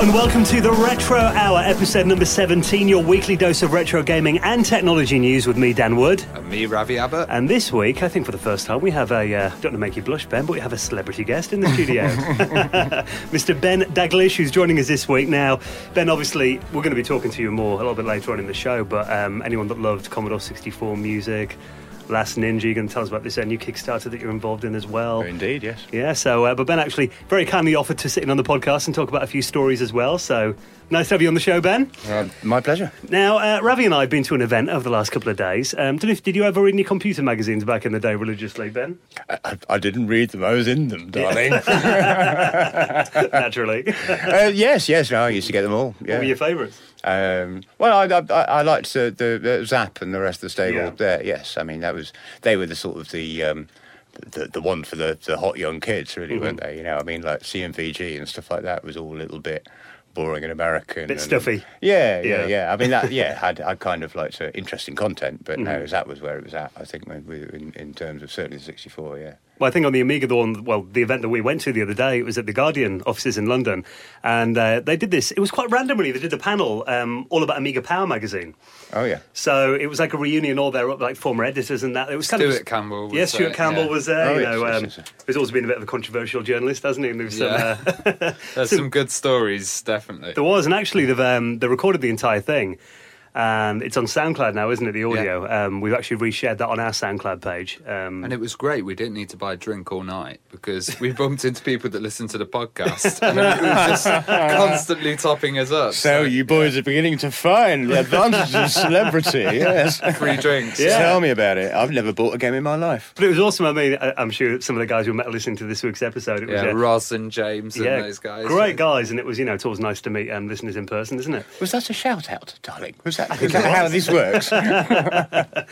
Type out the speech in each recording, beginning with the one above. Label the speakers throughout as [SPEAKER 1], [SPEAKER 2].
[SPEAKER 1] and welcome to the Retro Hour, episode number 17, your weekly dose of retro gaming and technology news with me, Dan Wood.
[SPEAKER 2] And me, Ravi Abbott.
[SPEAKER 1] And this week, I think for the first time, we have a, uh, don't want to make you blush, Ben, but we have a celebrity guest in the studio. Mr. Ben Daglish, who's joining us this week. Now, Ben, obviously, we're going to be talking to you more a little bit later on in the show, but um, anyone that loved Commodore 64 music, Last Ninja, you're going to tell us about this uh, new Kickstarter that you're involved in as well.
[SPEAKER 3] Indeed, yes.
[SPEAKER 1] Yeah, so, uh, but Ben actually very kindly offered to sit in on the podcast and talk about a few stories as well. So nice to have you on the show, Ben.
[SPEAKER 3] Uh, my pleasure.
[SPEAKER 1] Now, uh, Ravi and I have been to an event over the last couple of days. Um, know if, did you ever read any computer magazines back in the day religiously, Ben?
[SPEAKER 3] I, I didn't read them. I was in them, darling.
[SPEAKER 1] Naturally.
[SPEAKER 3] uh, yes, yes. No, I used to get them all. Yeah.
[SPEAKER 1] What were your favourites?
[SPEAKER 3] Um, well, I, I, I liked the, the, Zzap and the rest of the stable
[SPEAKER 1] Yeah.
[SPEAKER 3] there. Yes, I mean that was they were the sort of the um, the, the one for the, the hot young kids, really,
[SPEAKER 1] Mm-hmm.
[SPEAKER 3] weren't they? You know, I mean, like C&VG and stuff like that was all a little bit boring and American,
[SPEAKER 1] Bit
[SPEAKER 3] and-
[SPEAKER 1] stuffy.
[SPEAKER 3] Yeah,
[SPEAKER 1] Yeah.
[SPEAKER 3] yeah, yeah. I mean, that yeah had had kind of like so interesting content, but
[SPEAKER 1] Mm-hmm.
[SPEAKER 3] no, that was where it was at. I think in, in terms of certainly the sixty four. Yeah.
[SPEAKER 1] Well, I think on the Amiga, the one, well, the event that we went to the other day, it was at the Guardian offices in London, and uh, they did this. It was quite randomly. They did a panel um, all about Amiga Power magazine.
[SPEAKER 3] Oh yeah.
[SPEAKER 1] So it was like a reunion, all their like former editors and that. It was kind
[SPEAKER 2] Stuart
[SPEAKER 1] of
[SPEAKER 2] Campbell was
[SPEAKER 1] yeah, Stuart
[SPEAKER 2] there,
[SPEAKER 1] Campbell
[SPEAKER 2] yeah.
[SPEAKER 1] was there.
[SPEAKER 3] Oh,
[SPEAKER 1] you know,
[SPEAKER 3] yes,
[SPEAKER 1] um,
[SPEAKER 3] yes, yes.
[SPEAKER 1] he's always been a bit of a controversial journalist, hasn't he? And there's some,
[SPEAKER 2] Yeah.
[SPEAKER 1] uh,
[SPEAKER 2] There's some good stories, definitely.
[SPEAKER 1] There was, and actually, they've um, they recorded the entire thing, and it's on SoundCloud now, isn't it? The audio. Um, we've actually reshared that on our SoundCloud page. Um,
[SPEAKER 2] And it was great. We didn't need to buy a drink all night because we bumped into people that listened to the podcast and it was just constantly topping us up.
[SPEAKER 3] So you boys are beginning to find the advantages of celebrity. Yes.
[SPEAKER 2] free drinks.
[SPEAKER 1] Yeah.
[SPEAKER 3] Tell me about it. I've never bought a game in my life.
[SPEAKER 1] but it was awesome. I mean, I, I'm sure some of the guys who met listening to this week's episode, it was
[SPEAKER 2] Yeah,
[SPEAKER 1] uh,
[SPEAKER 2] Roz and James and those guys.
[SPEAKER 1] great guys, and it was you know it's always nice to meet um, listeners in person, isn't it?
[SPEAKER 3] Was that a shout out, darling? Was that, is how this works?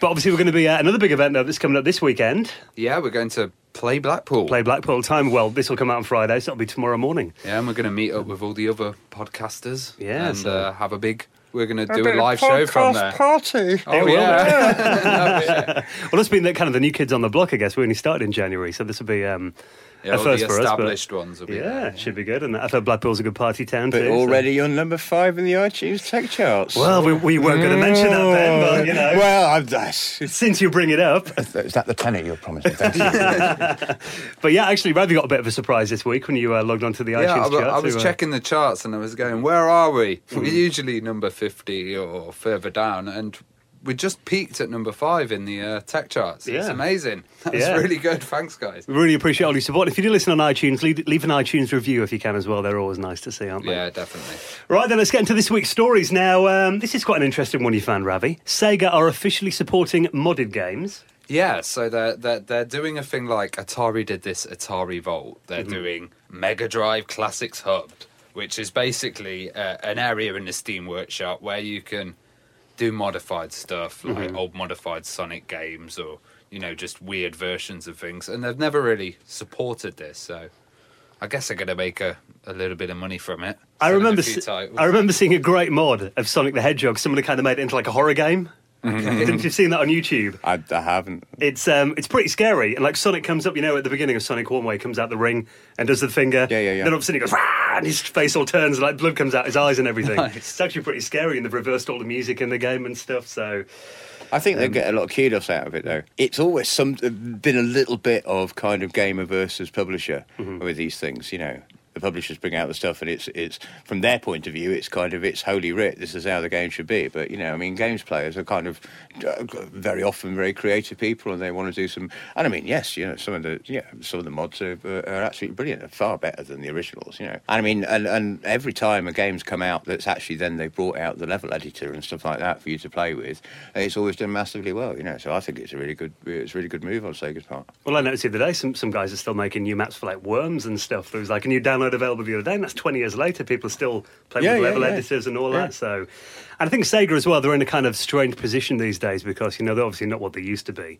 [SPEAKER 1] But obviously, we're going to be at another big event though, that's coming up this weekend.
[SPEAKER 2] Yeah, we're going to play Blackpool.
[SPEAKER 1] Play Blackpool time. Well, this will come out on Friday, so it'll be tomorrow morning.
[SPEAKER 2] Yeah, and we're going to meet up with all the other podcasters.
[SPEAKER 1] Yeah,
[SPEAKER 2] and
[SPEAKER 1] so-
[SPEAKER 2] uh, have a big. We're going to do a live show from there.
[SPEAKER 3] party.
[SPEAKER 2] Oh
[SPEAKER 1] will,
[SPEAKER 2] yeah. yeah.
[SPEAKER 1] Well, that's been the, kind of the new kids on the block, I guess. We only started in January, so this will be um,
[SPEAKER 2] Yeah,
[SPEAKER 1] a
[SPEAKER 2] all
[SPEAKER 1] first
[SPEAKER 2] the
[SPEAKER 1] for us. but-
[SPEAKER 2] ones will be
[SPEAKER 1] Yeah,
[SPEAKER 2] there.
[SPEAKER 1] it should be good. And I've heard Blackpool's a good party town
[SPEAKER 3] But
[SPEAKER 1] too. so-
[SPEAKER 3] already on number five in the iTunes tech charts.
[SPEAKER 1] Well, we, we weren't going to mention that then, but you know.
[SPEAKER 3] Well, I've, that's,
[SPEAKER 1] since you bring it up.
[SPEAKER 3] Is that the penny you're promising? Thank you.
[SPEAKER 1] But yeah, actually, Ravi got a bit of a surprise this week when you uh, logged onto the
[SPEAKER 2] Yeah,
[SPEAKER 1] iTunes
[SPEAKER 2] I, wa-
[SPEAKER 1] chart.
[SPEAKER 2] I was
[SPEAKER 1] to, uh,
[SPEAKER 2] checking the charts and I was going, where are we?
[SPEAKER 1] Mm.
[SPEAKER 2] We're usually number 50 or further down, and we just peaked at number five in the uh, tech charts.
[SPEAKER 1] Yeah.
[SPEAKER 2] It's amazing. That's
[SPEAKER 1] Yeah.
[SPEAKER 2] really good. Thanks, guys.
[SPEAKER 1] We really appreciate all your support. If you do listen on iTunes, leave, leave an iTunes review if you can as well. They're always nice to see, aren't they?
[SPEAKER 2] Yeah, definitely.
[SPEAKER 1] Right, then let's get into this week's stories. Now, um, this is quite an interesting one you found, Ravi. Sega are officially supporting modded games.
[SPEAKER 2] Yeah, so they're, they're, they're doing a thing like Atari did this Atari Vault. They're
[SPEAKER 1] Mm-hmm.
[SPEAKER 2] doing Mega Drive Classics Hub, which is basically uh, an area in the Steam Workshop where you can do modified stuff, like
[SPEAKER 1] Mm-hmm.
[SPEAKER 2] old modified Sonic games or, you know, just weird versions of things. And they've never really supported this, so I guess they're going to make a, a little bit of money from it.
[SPEAKER 1] I remember, se- I remember seeing a great mod of Sonic the Hedgehog. Somebody kind of made it into like a horror game.
[SPEAKER 2] Mm-hmm.
[SPEAKER 1] Didn't you seen that on YouTube?
[SPEAKER 3] I, I haven't.
[SPEAKER 1] It's um, it's pretty scary. And like Sonic comes up, you know, at the beginning of Sonic One, where he comes out the ring and does the finger.
[SPEAKER 3] Yeah, yeah, yeah.
[SPEAKER 1] Then all of a sudden he goes, "Rah!" and his face all turns, and like blood comes out his eyes and everything.
[SPEAKER 2] Nice.
[SPEAKER 1] It's actually pretty scary, and they've reversed all the music in the game and stuff. So
[SPEAKER 3] I think they get a lot of kudos out of it, though. It's always some been a little bit of kind of gamer versus publisher with these things, you know. The publishers bring out the stuff, and it's it's from their point of view, it's kind of it's holy writ. This is how the game should be. But you know, I mean, games players are kind of uh, very often very creative people, and they want to do some. And I mean, yes, you know, some of the yeah, some of the mods are, are absolutely brilliant. They're far better than the originals, you know. And I mean, and and every time a game's come out that's actually then they brought out the level editor and stuff like that for you to play with, it's always done massively well, you know. So I think it's a really good it's a really good move on Sega's part.
[SPEAKER 1] Well, I noticed the other day some, some guys are still making new maps for like worms and stuff. There was like a new download available the other day, and that's 20 years later. People still play
[SPEAKER 3] Yeah,
[SPEAKER 1] with
[SPEAKER 3] yeah,
[SPEAKER 1] level
[SPEAKER 3] yeah.
[SPEAKER 1] editors and all
[SPEAKER 3] Yeah.
[SPEAKER 1] that. So, and I think Sega as well, they're in a kind of strange position these days because, you know, they're obviously not what they used to be.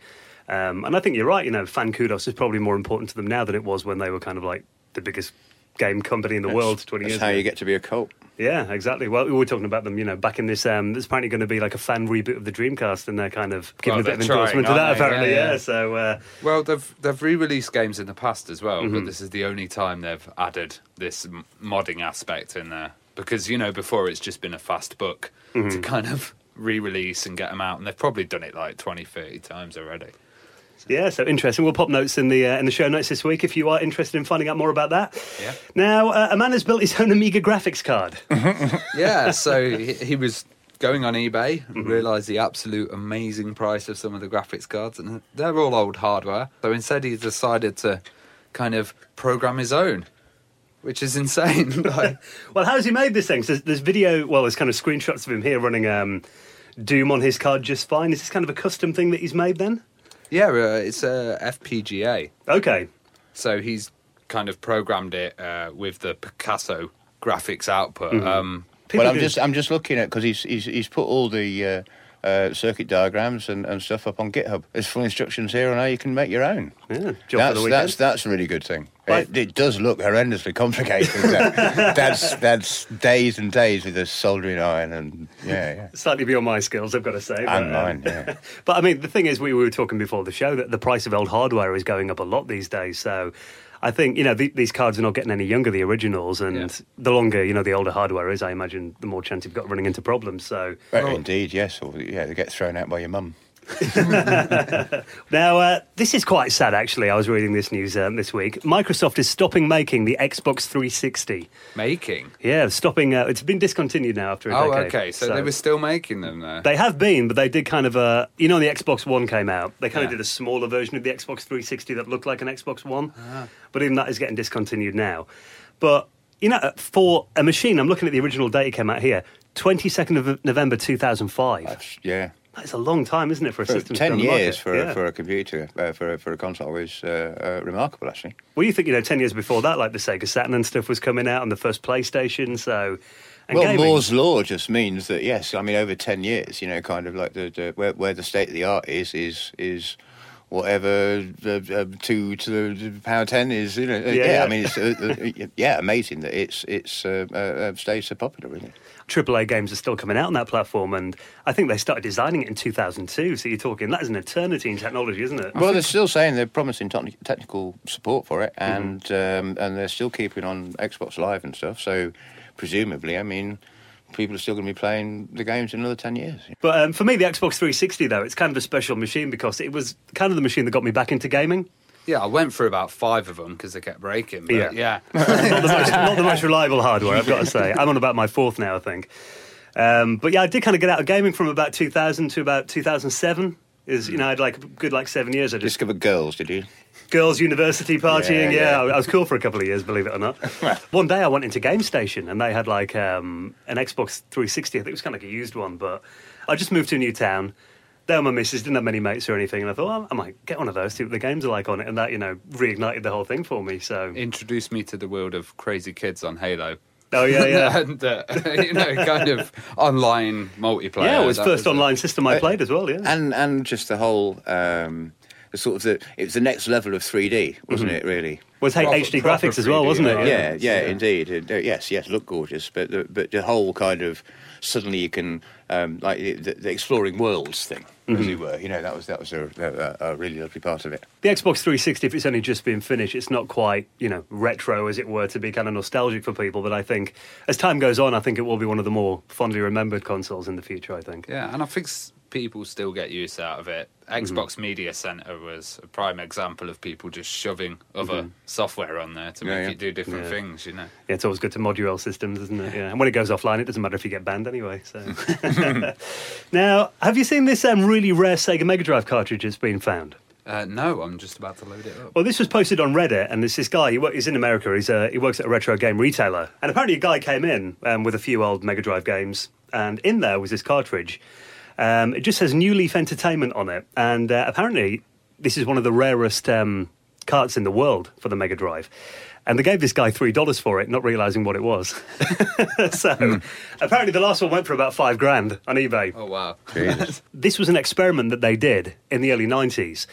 [SPEAKER 1] Um, and I think you're right, you know, fan kudos is probably more important to them now than it was when they were kind of like the biggest game company in the world 20
[SPEAKER 3] That's
[SPEAKER 1] years
[SPEAKER 3] how
[SPEAKER 1] ago.
[SPEAKER 3] you get to be a cult.
[SPEAKER 1] Yeah, exactly. Well, we were talking about them, you know, back in this. Um, there's apparently going to be like a fan reboot of the Dreamcast, and they're kind of giving
[SPEAKER 2] Well,
[SPEAKER 1] a bit of
[SPEAKER 2] trying,
[SPEAKER 1] endorsement to that.
[SPEAKER 2] they?
[SPEAKER 1] Apparently,
[SPEAKER 2] Yeah,
[SPEAKER 1] yeah.
[SPEAKER 2] yeah.
[SPEAKER 1] So, uh,
[SPEAKER 2] Well, they've they've re-released games in the past as well,
[SPEAKER 1] Mm-hmm.
[SPEAKER 2] but this is the only time they've added this modding aspect in there because you know before it's just been a fast book
[SPEAKER 1] Mm-hmm.
[SPEAKER 2] to kind of re-release and get them out, and they've probably done it like 20, 30 times already.
[SPEAKER 1] Yeah, so interesting. We'll pop notes in the uh, in the show notes this week if you are interested in finding out more about that.
[SPEAKER 2] Yeah.
[SPEAKER 1] Now, uh, a man has built his own Amiga graphics card.
[SPEAKER 2] yeah, so he, he was going on eBay and
[SPEAKER 1] Mm-hmm.
[SPEAKER 2] realised the absolute amazing price of some of the graphics cards, and they're all old hardware. So instead, he decided to kind of program his own, which is insane. like,
[SPEAKER 1] well, how's he made this thing? So there's, there's video. Well, there's kind of screenshots of him here running um, Doom on his card just fine. Is this kind of a custom thing that he's made then?
[SPEAKER 2] Yeah, uh, it's a FPGA.
[SPEAKER 1] Okay.
[SPEAKER 2] So he's kind of programmed it uh, with the Picasso graphics output. Um,
[SPEAKER 3] well, I'm
[SPEAKER 1] do-
[SPEAKER 3] just I'm just looking at because he's, he's he's put all the uh, uh, circuit diagrams and, and stuff up on GitHub. There's full instructions here on how you can make your own.
[SPEAKER 1] Yeah,
[SPEAKER 3] That's that's that's a really good thing.
[SPEAKER 1] Right.
[SPEAKER 3] It, it does look horrendously complicated. that- that's that's days and days with a soldering iron and yeah yeah.
[SPEAKER 1] Slightly beyond my skills, I've got to say.
[SPEAKER 3] And
[SPEAKER 1] but, um,
[SPEAKER 3] mine, yeah.
[SPEAKER 1] but I mean, the thing is, we were talking before the show that the price of old hardware is going up a lot these days. So I think, you know, the, these cards are not getting any younger, the originals. And
[SPEAKER 2] Yeah.
[SPEAKER 1] the longer, you know, the older hardware is, I imagine, the more chance you've got running into problems. So
[SPEAKER 3] Right,
[SPEAKER 2] Well-
[SPEAKER 3] indeed, yes. Or, yeah, they get thrown out by your mum.
[SPEAKER 1] now, uh, this is quite sad, actually. I was reading this news um, this week. Microsoft is stopping making the Xbox 360.
[SPEAKER 2] making.
[SPEAKER 1] Yeah, stopping. Uh, it's been discontinued now after a
[SPEAKER 2] Oh,
[SPEAKER 1] decade.
[SPEAKER 2] okay. So, they were still making them there.
[SPEAKER 1] They have been, but they did kind of a. You know, when the Xbox One came out, they kind of did a smaller version of the Xbox 360 that looked like an Xbox One.
[SPEAKER 2] Ah.
[SPEAKER 1] But even that is getting discontinued now. But you know, for a machine, I'm looking at the original date it came out here, 22nd of November 2005.
[SPEAKER 3] That's, yeah.
[SPEAKER 1] That's a long time, isn't it, for a
[SPEAKER 3] For
[SPEAKER 1] system?
[SPEAKER 3] ten years for
[SPEAKER 1] Yeah.
[SPEAKER 3] a, for a computer uh, for a, for a console is uh, uh, remarkable, actually.
[SPEAKER 1] Well, you think you know, ten years before that, like the Sega Saturn and stuff was coming out, and the first PlayStation. So, and
[SPEAKER 3] well,
[SPEAKER 1] gaming-
[SPEAKER 3] Moore's law just means that yes, I mean over ten years, you know, kind of like the, the where, where the state of the art is is is whatever the uh, two to the power ten is. You know, uh,
[SPEAKER 1] Yeah,
[SPEAKER 3] yeah,
[SPEAKER 1] yeah.
[SPEAKER 3] I mean, it's uh, uh, yeah, amazing that it's it's uh, uh, uh, stayed so popular, really.
[SPEAKER 1] AAA games are still coming out on that platform, and I think they started designing it in 2002. So you're talking that is an eternity in technology, isn't it?
[SPEAKER 3] Well, they're still saying they're promising techni- technical support for it, and um, and they're still keeping on Xbox Live and stuff. So, presumably, I mean, people are still going to be playing the games in another ten years.
[SPEAKER 1] But um, for me, the Xbox 360 though, it's kind of a special machine because it was kind of the machine that got me back into gaming.
[SPEAKER 2] Yeah, I went through about five of them because they kept breaking. But
[SPEAKER 1] Yeah.
[SPEAKER 2] yeah.
[SPEAKER 1] not, the most, not the most reliable hardware, I've got to say. I'm on about my fourth now, I think. Um, but yeah, I did kind of get out of gaming from about 2000 to about 2007. Is you know, I had like a good like seven years. I just
[SPEAKER 3] Discovered girls, did you?
[SPEAKER 1] girls' university partying. Yeah,
[SPEAKER 3] Yeah, yeah.
[SPEAKER 1] I, I was cool for a couple of years, believe it or not. one day I went into Game Station and they had like um, an Xbox 360. I think it was kind of like a used one, but I just moved to a new town. There, were my missus didn't have many mates or anything, and I thought, well, I might get one of those, see what the games are like on it, and that you know reignited the whole thing for me. So,
[SPEAKER 2] Introduced me to the world of crazy kids on Halo.
[SPEAKER 1] oh yeah, yeah.
[SPEAKER 2] and, uh, you know, kind of online multiplayer.
[SPEAKER 1] Yeah, it was
[SPEAKER 2] That
[SPEAKER 1] first
[SPEAKER 2] a-
[SPEAKER 1] online system I
[SPEAKER 3] Uh,
[SPEAKER 1] played as well. Yeah,
[SPEAKER 3] and and just the whole um, the sort of the it was the next level of 3D, wasn't it? Really?
[SPEAKER 1] was H-
[SPEAKER 2] proper-
[SPEAKER 1] HD
[SPEAKER 2] proper
[SPEAKER 1] graphics as well,
[SPEAKER 2] 3D,
[SPEAKER 1] wasn't it?
[SPEAKER 2] yeah.
[SPEAKER 3] Yeah, yeah,
[SPEAKER 2] Yeah.
[SPEAKER 3] indeed. It- uh, yes, yes, look gorgeous, but the, but the whole kind of suddenly you can um, like the, the exploring worlds thing, as it were. You know, that was that was a, a, a really lovely part of it.
[SPEAKER 1] The Xbox 360, if it's only just been finished, it's not quite, you know, retro as it were to be kind of nostalgic for people. But I think as time goes on, I think it will be one of the more fondly remembered consoles in the future. I think.
[SPEAKER 2] Yeah, and I think s- people still get use out of it.
[SPEAKER 1] Mm-hmm.
[SPEAKER 2] Xbox Media Center was a prime example of people just shoving other software on there to
[SPEAKER 3] Yeah,
[SPEAKER 2] make
[SPEAKER 3] yeah.
[SPEAKER 2] it do different
[SPEAKER 1] Mm-hmm. Yeah.
[SPEAKER 2] things, you know.
[SPEAKER 1] Yeah, it's always good to mod your old systems, isn't it? Yeah, and when it goes offline, it doesn't matter if you get banned anyway. So, now, have you seen this um, really rare Sega Mega Drive cartridge that's been found?
[SPEAKER 2] Uh, no, I'm just about to load it up.
[SPEAKER 1] Well, this was posted on Reddit, and it's this guy. He wo- he's in America. He's uh, he works at a retro game retailer, and apparently a guy came in um, with a few old Mega Drive games, and in there was this cartridge. Um, it just says New Leaf Entertainment on it, and uh, apparently this is one of the rarest um, carts in the world for the Mega Drive. And they gave this guy three dollars for it, not realizing what it was. so apparently the last one went for about five grand on eBay
[SPEAKER 2] Oh wow.
[SPEAKER 1] This was an experiment that they did in the early 90s.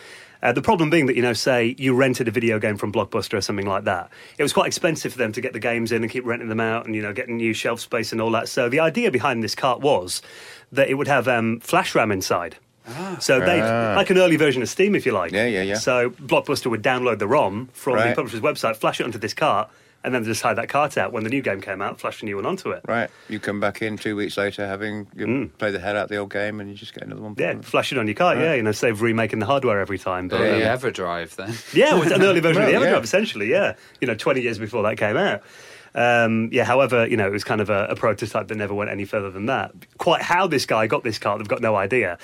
[SPEAKER 1] Uh, the problem being that, you know, say you rented a video game from Blockbuster or something like that. It was quite expensive for them to get the games in and keep renting them out and, you know, getting new shelf space and all that. So the idea behind this cart was that it would have um, flash RAM inside. So they
[SPEAKER 3] Ah.
[SPEAKER 1] like an early version of Steam, if you like.
[SPEAKER 3] Yeah, yeah, yeah.
[SPEAKER 1] So Blockbuster would download the ROM from the publisher's website, flash it onto this cart, and then just hide that cart out. When the new game came out, flash the new one onto it.
[SPEAKER 3] Right, you come back in two weeks later, having you play the hell out of the old game, and you just get another one.
[SPEAKER 1] Mm. Yeah, flash it on your cart. Yeah, you know, save remaking the hardware every time. But,
[SPEAKER 2] The
[SPEAKER 1] um,
[SPEAKER 2] EverDrive then.
[SPEAKER 1] Yeah, it was an early version of the
[SPEAKER 3] Well,
[SPEAKER 1] EverDrive,
[SPEAKER 3] yeah.
[SPEAKER 1] essentially. Yeah, you know, twenty years before that came out. Um, yeah, however, you know, it was kind of a, a prototype that never went any further than that. Quite how this guy got this cart, they've got no idea.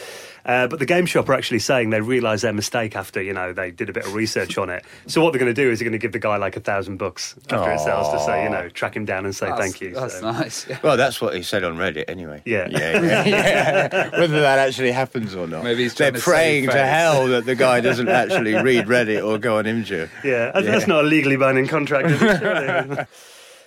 [SPEAKER 1] Uh, but the game shop are actually saying they realised their mistake after, you know, they did a bit of research on it. So what they're going to do is they're going to give the guy like a thousand bucks after it sells to say, you know, track him down and say
[SPEAKER 2] That's-
[SPEAKER 1] thank you.
[SPEAKER 2] That's
[SPEAKER 1] So-
[SPEAKER 2] nice. Yeah.
[SPEAKER 3] Well, that's what he said on Reddit, anyway.
[SPEAKER 1] Yeah.
[SPEAKER 3] yeah, yeah, yeah. Whether that actually happens or not,
[SPEAKER 2] Maybe he's
[SPEAKER 3] they're
[SPEAKER 2] to
[SPEAKER 3] praying to hell that the guy doesn't actually read Reddit or go on Imgur.
[SPEAKER 1] Yeah, that's, that's not a legally binding contract. Is it?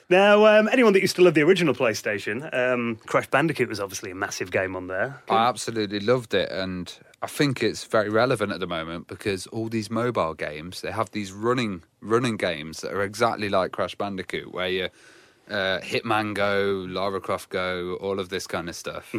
[SPEAKER 1] Now, um, anyone that used to love the original PlayStation, um, Crash Bandicoot was obviously a massive game on there.
[SPEAKER 2] I absolutely loved it, and I think it's very relevant at the moment because all these mobile games they have these running running games that are exactly like Crash Bandicoot, where you uh, Hitman Go, Lara Croft Go, all of this kind of stuff.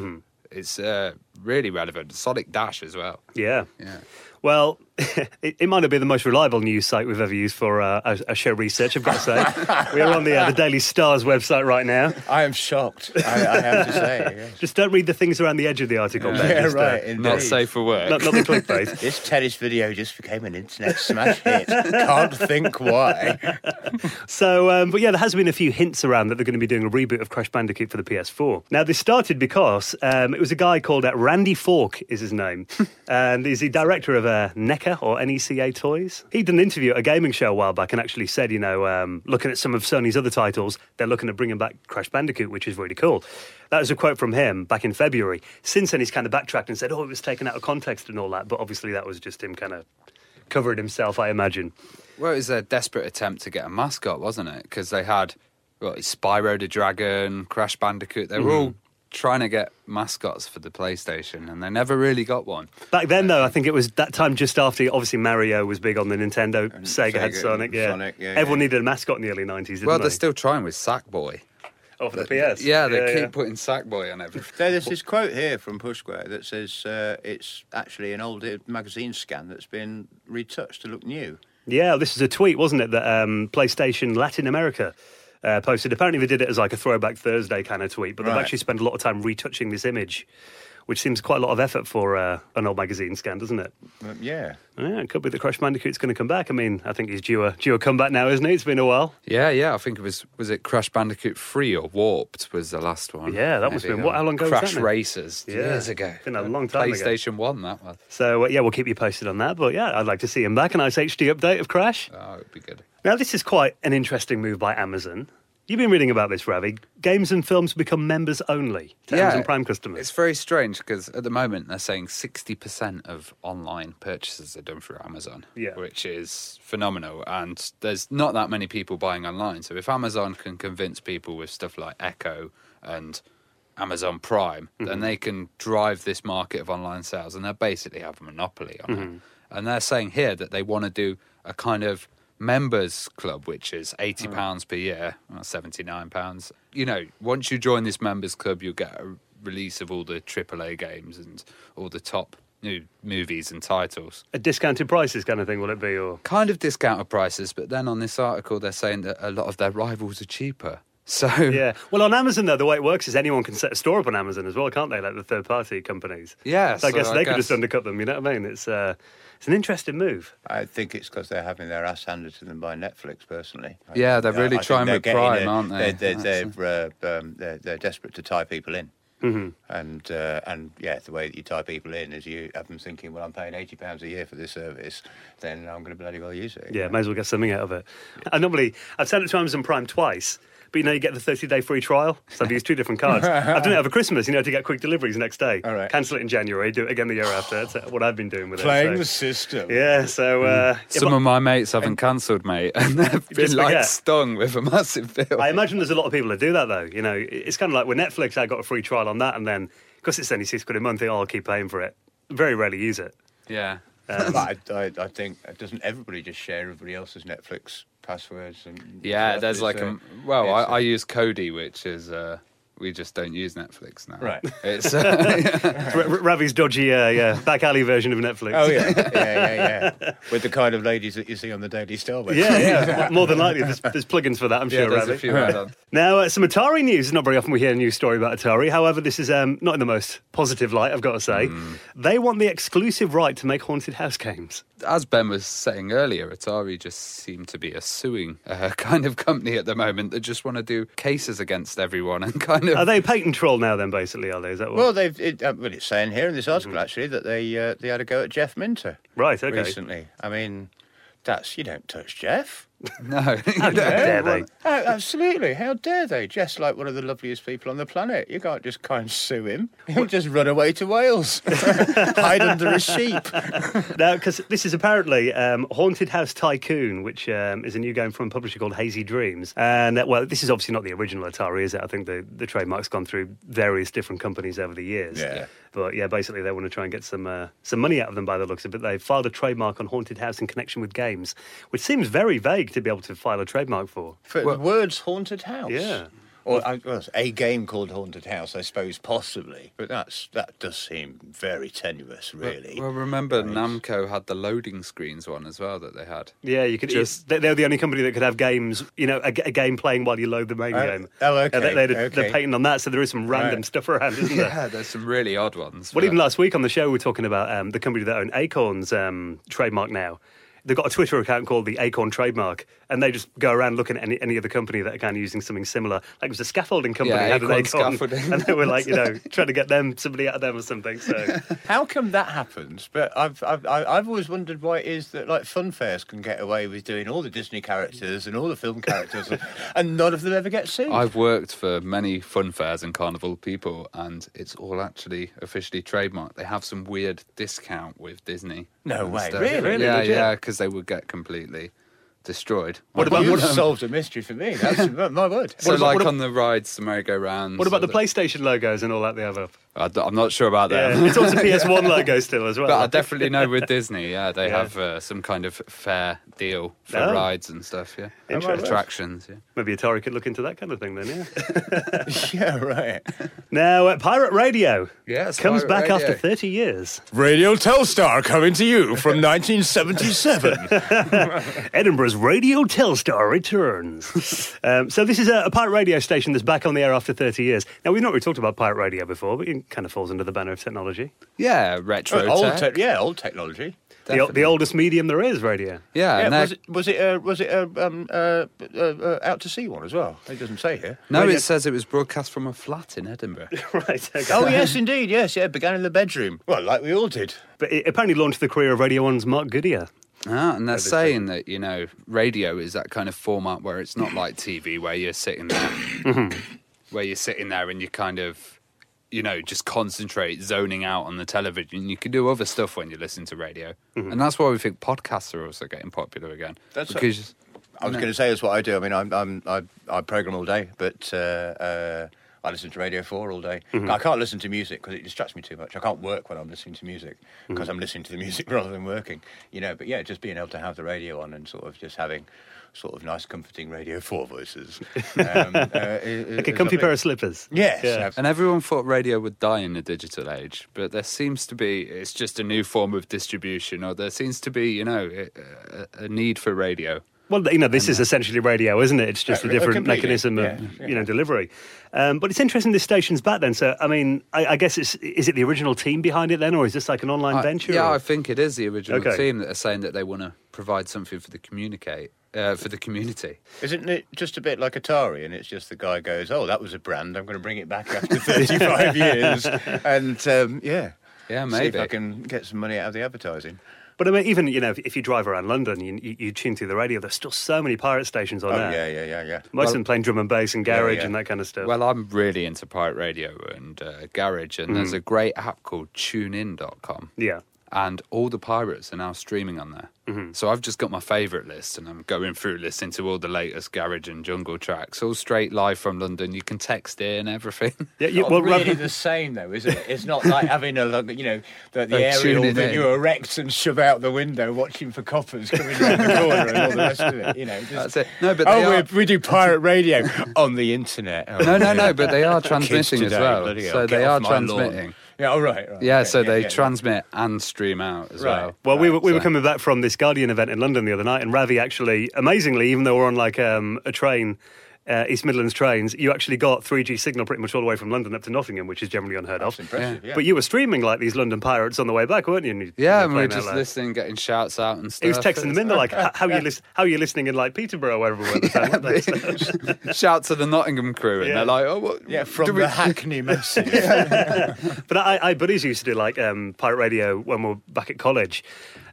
[SPEAKER 2] It's uh, really relevant. Sonic Dash as well.
[SPEAKER 1] Yeah.
[SPEAKER 2] Yeah.
[SPEAKER 1] Well, it, it might not be the most reliable news site we've ever used for uh, a, a show research, I've got to say. we are on the, uh, the Daily Stars website right now.
[SPEAKER 3] I am shocked. I, I have to say. yes.
[SPEAKER 1] Just don't read the things around the edge of the article. Ben,
[SPEAKER 3] Yeah,
[SPEAKER 1] just, uh,
[SPEAKER 3] right. Indeed.
[SPEAKER 2] Not safe for work.
[SPEAKER 1] not, not the clickbait.
[SPEAKER 3] This tennis video just became an internet smash hit. Can't think why.
[SPEAKER 1] So, um, but yeah, there has been a few hints around that they're going to be doing a reboot of Crash Bandicoot for the PS4. Now, this started because um, it was a guy called uh, Randy Falk, is his name, and he's the director of uh, NECA or NECA Toys. He did an interview at a gaming show a while back and actually said, you know, um, looking at some of Sony's other titles, they're looking at bringing back Crash Bandicoot, which is really cool. That was a quote from him back in February. Since then, he's kind of backtracked and said, oh, it was taken out of context and all that, but obviously that was just him kind of covering himself, I imagine.
[SPEAKER 2] Well, it was a desperate attempt to get a mascot, wasn't it? Because they had well, Spyro the Dragon, Crash Bandicoot. They were all trying to get mascots for the PlayStation, and they never really got one.
[SPEAKER 1] Back then, though, I think it was that time just after. Obviously, Mario was big on the Nintendo. Sega, had Sonic. Yeah,
[SPEAKER 3] Sonic, yeah,
[SPEAKER 1] everyone
[SPEAKER 3] yeah.
[SPEAKER 1] needed a mascot in the early nineties.
[SPEAKER 2] well,
[SPEAKER 1] they?
[SPEAKER 2] they're still trying with Sackboy.
[SPEAKER 1] oh, for the PS.
[SPEAKER 2] Yeah, they keep putting Sackboy on everything.
[SPEAKER 3] There's this quote here from Push Square that says uh, it's actually an old magazine scan that's been retouched to look new.
[SPEAKER 1] Yeah, this is a tweet, wasn't it? That um, PlayStation Latin America uh, posted. Apparently, they did it as like a Throwback Thursday kind of tweet, but they've
[SPEAKER 3] Right.
[SPEAKER 1] actually spent a lot of time retouching this image, which seems quite a lot of effort for uh, an old magazine scan, doesn't it?
[SPEAKER 3] Um, yeah.
[SPEAKER 1] Yeah, it could be that Crash Bandicoot's going to come back. I mean, I think he's due a due a comeback now, isn't he? It's been a while.
[SPEAKER 2] Yeah, yeah. I think it was was it Crash Bandicoot Three or Warped was the last one.
[SPEAKER 1] Yeah, that must have been- what- how long ago was
[SPEAKER 2] Crash? Racers
[SPEAKER 1] Yeah,
[SPEAKER 2] years ago.
[SPEAKER 1] been a long time ago.
[SPEAKER 2] PlayStation One that was.
[SPEAKER 1] So uh, yeah, we'll keep you posted on that. But yeah, I'd like to see him back. A nice HD update of Crash.
[SPEAKER 2] Oh, it'd be good.
[SPEAKER 1] Now, this is quite an interesting move by Amazon. You've been reading about this, Ravi. Games and films become members only to Amazon Prime customers.
[SPEAKER 2] It's very strange because at the moment they're saying 60% of online purchases are done through Amazon,
[SPEAKER 1] Yeah.
[SPEAKER 2] which is phenomenal. And there's not that many people buying online. So if Amazon can convince people with stuff like Echo and Amazon Prime,
[SPEAKER 1] Mm-hmm.
[SPEAKER 2] then they can drive this market of online sales and they basically have a monopoly on
[SPEAKER 1] Mm-hmm.
[SPEAKER 2] it. And they're saying here that they want to do a kind of members club which is 80 pounds per year or 79 pounds you know once you join this members club you'll get a release of all the AAA games and all the top new movies and titles
[SPEAKER 1] a discounted prices kind of thing, will it be? Or
[SPEAKER 2] kind of discounted prices but then on this article they're saying that a lot of their rivals are cheaper so
[SPEAKER 1] yeah. Well, on Amazon though, the way it works is anyone can set a store up on Amazon as well, can't they? Like the third-party companies.
[SPEAKER 2] Yeah,
[SPEAKER 1] So I
[SPEAKER 2] so
[SPEAKER 1] guess
[SPEAKER 2] I
[SPEAKER 1] they could just undercut them. You know what I mean? It's uh, it's an interesting move.
[SPEAKER 3] I think it's because they're having their ass handed to them by Netflix, personally. I
[SPEAKER 2] Yeah,
[SPEAKER 3] think-
[SPEAKER 2] they're really
[SPEAKER 3] think
[SPEAKER 2] trying with
[SPEAKER 3] getting
[SPEAKER 2] Prime,
[SPEAKER 3] a-
[SPEAKER 2] aren't they?
[SPEAKER 3] They're, they're, they're, uh, um, they're, they're desperate to tie people in.
[SPEAKER 1] Mm-hmm.
[SPEAKER 3] And uh, and yeah, the way that you tie people in is you have them thinking, well, I'm paying eighty pounds a year for this service, then I'm going to bloody well use it.
[SPEAKER 1] Yeah, may as well get something out of it. I normally I've sent it to Amazon Prime twice. But you know, you get the 30 day free trial. So I've used two different cards. I've done it over Christmas, you know, to get quick deliveries next day.
[SPEAKER 3] All right.
[SPEAKER 1] Cancel it in January, do it again the year after. That's what I've been doing with it.
[SPEAKER 3] Playing
[SPEAKER 1] it.
[SPEAKER 3] the system.
[SPEAKER 1] Yeah, so. Uh, yeah,
[SPEAKER 2] some
[SPEAKER 1] but
[SPEAKER 2] of my mates haven't cancelled mate and they've been like
[SPEAKER 1] forget.
[SPEAKER 2] stung with a massive bill
[SPEAKER 1] I imagine there's a lot of people that do that, though. You know, it's kind of like with Netflix, I got a free trial on that, and then because it's only six quid a month, oh, I'll keep paying for it. Very rarely use it.
[SPEAKER 2] Yeah.
[SPEAKER 3] But I, I, I think doesn't everybody just share everybody else's Netflix passwords? And
[SPEAKER 2] Yeah,
[SPEAKER 3] stuff?
[SPEAKER 2] there's
[SPEAKER 3] It's,
[SPEAKER 2] like
[SPEAKER 3] uh,
[SPEAKER 2] a well, I,
[SPEAKER 3] it's, uh,
[SPEAKER 2] I use Kodi, which is uh, we just don't use Netflix now.
[SPEAKER 3] Right.
[SPEAKER 2] It's uh,
[SPEAKER 1] R- R- Ravi's dodgy, uh, yeah, back alley version of Netflix.
[SPEAKER 3] Oh yeah, yeah, yeah, yeah. With the kind of ladies that you see on the Daily Star.
[SPEAKER 1] Yeah, yeah. More than likely, there's, there's plugins for that. I'm
[SPEAKER 2] yeah,
[SPEAKER 1] sure,
[SPEAKER 2] there's
[SPEAKER 1] Ravi.
[SPEAKER 2] a few add-ons.
[SPEAKER 1] Now, uh, some Atari news. Not very often we hear a news story about Atari. However, this is um, not in the most positive light, I've got to say.
[SPEAKER 2] Hmm.
[SPEAKER 1] They want the exclusive right to make haunted house games.
[SPEAKER 2] As Ben was saying earlier, Atari just seem to be a suing uh, kind of company at the moment that just want to do cases against everyone and kind of
[SPEAKER 1] Are they patent troll now, then, basically, are they? Is that what?
[SPEAKER 3] Well, they've. It, uh, well, it's saying here in this article actually that they uh, they had a go at Jeff Minter
[SPEAKER 1] right, okay.
[SPEAKER 3] recently. I mean, that's you don't touch Jeff.
[SPEAKER 2] no.
[SPEAKER 1] How dare they?
[SPEAKER 3] oh, absolutely. How dare they? Jeff's like one of the loveliest people on the planet. You can't just kind of sue him. He'll just run away to Wales, hide under a sheep.
[SPEAKER 1] Now, because this is apparently um, Haunted House Tycoon, which um, is a new game from a publisher called Hazy Dreams. And, uh, well, this is obviously not the original Atari, is it? I think the, the trademark's gone through various different companies over the years.
[SPEAKER 3] Yeah.
[SPEAKER 1] But yeah, basically they want to try and get some uh, some money out of them by the looks of it. They filed a trademark on Haunted House in connection with games, which seems very vague to be able to file a trademark for.
[SPEAKER 3] For
[SPEAKER 2] Well-
[SPEAKER 3] the words haunted house.
[SPEAKER 1] Yeah.
[SPEAKER 3] Or I, well, a game called Haunted House, I suppose, possibly. But that's that does seem very tenuous, really.
[SPEAKER 2] Well, remember Namco had the loading screens one as well that they had.
[SPEAKER 1] Yeah, you could
[SPEAKER 2] Just-
[SPEAKER 1] just. They're the only company that could have games, you know, a game playing while you load the main
[SPEAKER 3] Oh,
[SPEAKER 1] game.
[SPEAKER 3] oh,
[SPEAKER 1] Uh, they,
[SPEAKER 3] okay,
[SPEAKER 1] they, They're
[SPEAKER 3] okay.
[SPEAKER 1] patent on that, so there is some random
[SPEAKER 3] Right.
[SPEAKER 1] stuff around, isn't there?
[SPEAKER 2] Yeah, there's some really odd ones.
[SPEAKER 1] Well,
[SPEAKER 2] but-
[SPEAKER 1] even last week on the show, we were talking about um, the company that own Acorn's um, trademark now. They've got a Twitter account called the Acorn Trademark, and they just go around looking at any, any other company that are kind of using something similar. Like it was a scaffolding company,
[SPEAKER 2] Yeah,
[SPEAKER 1] had an
[SPEAKER 2] Acorn
[SPEAKER 1] Acorn,
[SPEAKER 2] scaffolding.
[SPEAKER 1] and they were like, you know, trying to get them somebody out of them or something. So
[SPEAKER 3] How come that happens? But I've, I've I- I've always wondered why it is that like fun fairs can get away with doing all the Disney characters and all the film characters, and, and none of them ever get sued.
[SPEAKER 2] I've worked for many fun fairs and carnival people, and it's all actually officially trademarked. They have some weird discount with Disney.
[SPEAKER 3] No way,
[SPEAKER 2] stuff.
[SPEAKER 3] really?
[SPEAKER 1] Really?
[SPEAKER 2] Yeah,
[SPEAKER 1] Legit?
[SPEAKER 2] yeah, because they would get completely destroyed.
[SPEAKER 1] What about-
[SPEAKER 3] You've solved a mystery for me. That's my word.
[SPEAKER 2] So,
[SPEAKER 1] What about-
[SPEAKER 2] like
[SPEAKER 1] what
[SPEAKER 2] on the rides, the merry-go-rounds.
[SPEAKER 1] what about the
[SPEAKER 2] or
[SPEAKER 1] PlayStation logos and all that they have up?
[SPEAKER 2] I am not sure about that.
[SPEAKER 1] Yeah, it's also PS1 logo still as well.
[SPEAKER 2] But I definitely know with Disney, yeah, they
[SPEAKER 1] Yeah.
[SPEAKER 2] have uh, some kind of fair deal for
[SPEAKER 1] Oh.
[SPEAKER 2] rides and stuff, yeah.
[SPEAKER 1] Interesting.
[SPEAKER 2] Attractions, yeah.
[SPEAKER 1] Maybe Atari could look into that kind of thing then, yeah.
[SPEAKER 3] yeah, right.
[SPEAKER 1] now, uh, Pirate Radio
[SPEAKER 2] Yes,
[SPEAKER 1] comes
[SPEAKER 2] Pirate
[SPEAKER 1] back after 30 years.
[SPEAKER 3] Radio Telstar coming to you from 1977.
[SPEAKER 1] Edinburgh's Radio Telstar returns. um, so this is a, a pirate radio station that's back on the air after 30 years. Now, we've not really talked about pirate radio before, but it kind of falls under the banner of technology.
[SPEAKER 2] Yeah, retro
[SPEAKER 3] old
[SPEAKER 2] tech.
[SPEAKER 3] te- yeah, old technology.
[SPEAKER 1] The, the oldest medium there is, radio.
[SPEAKER 2] Yeah,
[SPEAKER 3] Yeah,
[SPEAKER 2] and
[SPEAKER 3] was it was it uh, was it uh, um, uh, uh, uh, out to sea one as well? It doesn't say here.
[SPEAKER 2] no,
[SPEAKER 1] Radio-
[SPEAKER 2] it says it was broadcast from a flat in Edinburgh.
[SPEAKER 1] right. Okay.
[SPEAKER 3] Oh yes, indeed, yes, yeah. Began in the bedroom. Well, like we all did.
[SPEAKER 1] But it apparently launched the career of Radio 1's Mark Goodier.
[SPEAKER 2] Ah, and they're saying that you know radio is that kind of format where it's not like TV where you're sitting there, where you're sitting there and you're kind of, you know, just concentrate, zoning out on the television. You can do other stuff when you listen to radio, and that's why we think podcasts are also getting popular again.
[SPEAKER 3] That's-
[SPEAKER 2] because
[SPEAKER 3] I was going to say that's what I do. I mean, I'm, I'm I, I program all day, but uh, uh, I listen to Radio Four all day. I can't listen to music because it distracts me too much. I can't work when I'm listening to music because I'm listening to the music rather than working. You know, but yeah, just being able to have the radio on and sort of just having sort of nice, comforting Radio Four voices, um, uh, is-
[SPEAKER 1] Like a comfy pair of slippers.
[SPEAKER 3] Yes,
[SPEAKER 1] Yeah.
[SPEAKER 2] And everyone thought radio would die in the digital age, but there seems to be, it's just a new form of distribution, or there seems to be, you know, a, a, a need for radio.
[SPEAKER 1] Well, you know, this is essentially radio, isn't it? It's just
[SPEAKER 3] Uh,
[SPEAKER 1] a different
[SPEAKER 3] completely,
[SPEAKER 1] mechanism of,
[SPEAKER 3] yeah, yeah.
[SPEAKER 1] you know, delivery. Um, but it's interesting this station's back then. So, I mean, I, I guess it's is it the original team behind it then, or is this like an online
[SPEAKER 2] I-
[SPEAKER 1] venture?
[SPEAKER 2] yeah,
[SPEAKER 1] or-
[SPEAKER 2] I think it is the original
[SPEAKER 1] Okay.
[SPEAKER 2] team that are saying that they want to provide something for the communicate uh, for the community.
[SPEAKER 3] Isn't it just a bit like Atari? And it's just the guy goes, "Oh, that was a brand. I'm going to bring it back after 35 years." And um, yeah,
[SPEAKER 2] Yeah,
[SPEAKER 3] see if
[SPEAKER 2] maybe.
[SPEAKER 3] I can get some money out of the advertising.
[SPEAKER 1] But I mean, even you know, if, if you drive around London, you, you, you tune through the radio. There's still so many pirate stations on
[SPEAKER 3] Oh
[SPEAKER 1] there.
[SPEAKER 3] yeah, yeah, yeah, yeah.
[SPEAKER 1] Most of them playing drum and bass and garage
[SPEAKER 3] yeah.
[SPEAKER 1] and that kind of stuff.
[SPEAKER 2] Well, I'm really into pirate radio and uh, garage, and
[SPEAKER 1] Mm.
[SPEAKER 2] there's a great app called TuneIn.com.
[SPEAKER 1] yeah.
[SPEAKER 2] And all the pirates are now streaming on there.
[SPEAKER 1] Mm-hmm.
[SPEAKER 2] So I've just got my favourite list, and I'm going through listening to all the latest garage and jungle tracks, all straight live from London. You can text in everything.
[SPEAKER 1] Yeah, you,
[SPEAKER 3] Not
[SPEAKER 1] well,
[SPEAKER 3] really the same though, is it? It's not like having a look, you know, the, the aerial that
[SPEAKER 2] in.
[SPEAKER 3] you erect and shove out the window, watching for coppers coming around the corner and all the rest of it. You know, just,
[SPEAKER 2] That's it. No, but
[SPEAKER 3] oh,
[SPEAKER 2] they
[SPEAKER 3] we're, we do pirate radio on the internet. Oh,
[SPEAKER 2] No, no, no, but they are transmitting as well. So they are
[SPEAKER 3] transmitting. lawn.
[SPEAKER 2] Transmitting.
[SPEAKER 3] Yeah, all right, right.
[SPEAKER 2] Yeah,
[SPEAKER 3] okay,
[SPEAKER 2] so they
[SPEAKER 3] yeah.
[SPEAKER 2] transmit and stream out as
[SPEAKER 3] Right.
[SPEAKER 2] well.
[SPEAKER 1] Well, we were, we were coming back from this Guardian event in London the other night, and Ravi actually, amazingly, even though we're on like um, a train, uh, East Midlands trains, you actually got 3G signal pretty much all the way from London up to Nottingham, which is generally unheard
[SPEAKER 3] That's
[SPEAKER 1] of.
[SPEAKER 3] impressive. Yeah.
[SPEAKER 1] But you were streaming like these London pirates on the way back, weren't you? You-
[SPEAKER 2] Yeah, and we were just
[SPEAKER 1] out loud.
[SPEAKER 2] listening, getting shouts out and stuff.
[SPEAKER 1] He was texting them in. They're like, "How are you lis- How are you listening in like Peterborough, wherever we were?" At the time, weren't they?
[SPEAKER 2] Shout to the Nottingham crew, and
[SPEAKER 1] Yeah.
[SPEAKER 2] they're like, "Oh, what?
[SPEAKER 3] yeah, from
[SPEAKER 2] do
[SPEAKER 3] the
[SPEAKER 2] we-
[SPEAKER 3] Hackney message.
[SPEAKER 1] But I, I buddies used to do like um, pirate radio when we were back at college,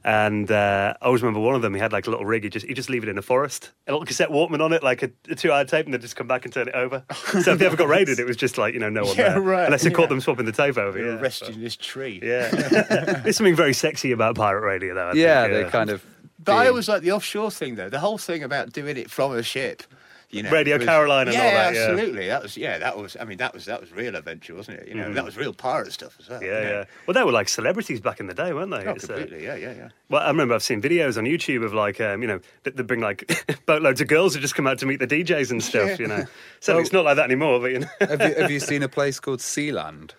[SPEAKER 1] and uh, I always remember one of them. He had like a little rig. He just he just leave it in the forest, a little cassette Walkman on it, like a, a two-hour tape, and then just come back and turn it over. so if they ever got raided, it was just like you know no one
[SPEAKER 3] Yeah,
[SPEAKER 1] there,
[SPEAKER 3] right,
[SPEAKER 1] unless they
[SPEAKER 3] yeah.
[SPEAKER 1] caught them swapping the tape over.
[SPEAKER 3] You're
[SPEAKER 1] Yeah,
[SPEAKER 3] arresting this tree.
[SPEAKER 1] yeah. There's something very sexy about pirate radio, though. I
[SPEAKER 2] yeah,
[SPEAKER 1] think,
[SPEAKER 2] they kind of.
[SPEAKER 3] But I always like the offshore thing, though. The whole thing about doing it from a ship. You know,
[SPEAKER 1] Radio
[SPEAKER 3] was-
[SPEAKER 1] Caroline and
[SPEAKER 3] yeah,
[SPEAKER 1] all that, yeah.
[SPEAKER 3] absolutely. That was yeah. That was. I mean, that was that was real adventure, wasn't it? You know, that was real pirate stuff as well.
[SPEAKER 1] Yeah,
[SPEAKER 3] you know.
[SPEAKER 1] yeah. Well, they were like celebrities back in the day, weren't they?
[SPEAKER 3] Oh,
[SPEAKER 1] It's, uh.
[SPEAKER 3] Yeah, yeah, yeah.
[SPEAKER 1] Well, I remember I've seen videos on YouTube of like, um, you know, that they bring like boatloads of girls who just come out to meet the DJs and stuff, you know. So
[SPEAKER 2] Well-
[SPEAKER 1] it's not like that anymore, but you know.
[SPEAKER 2] have, you, have you seen a place called Sealand?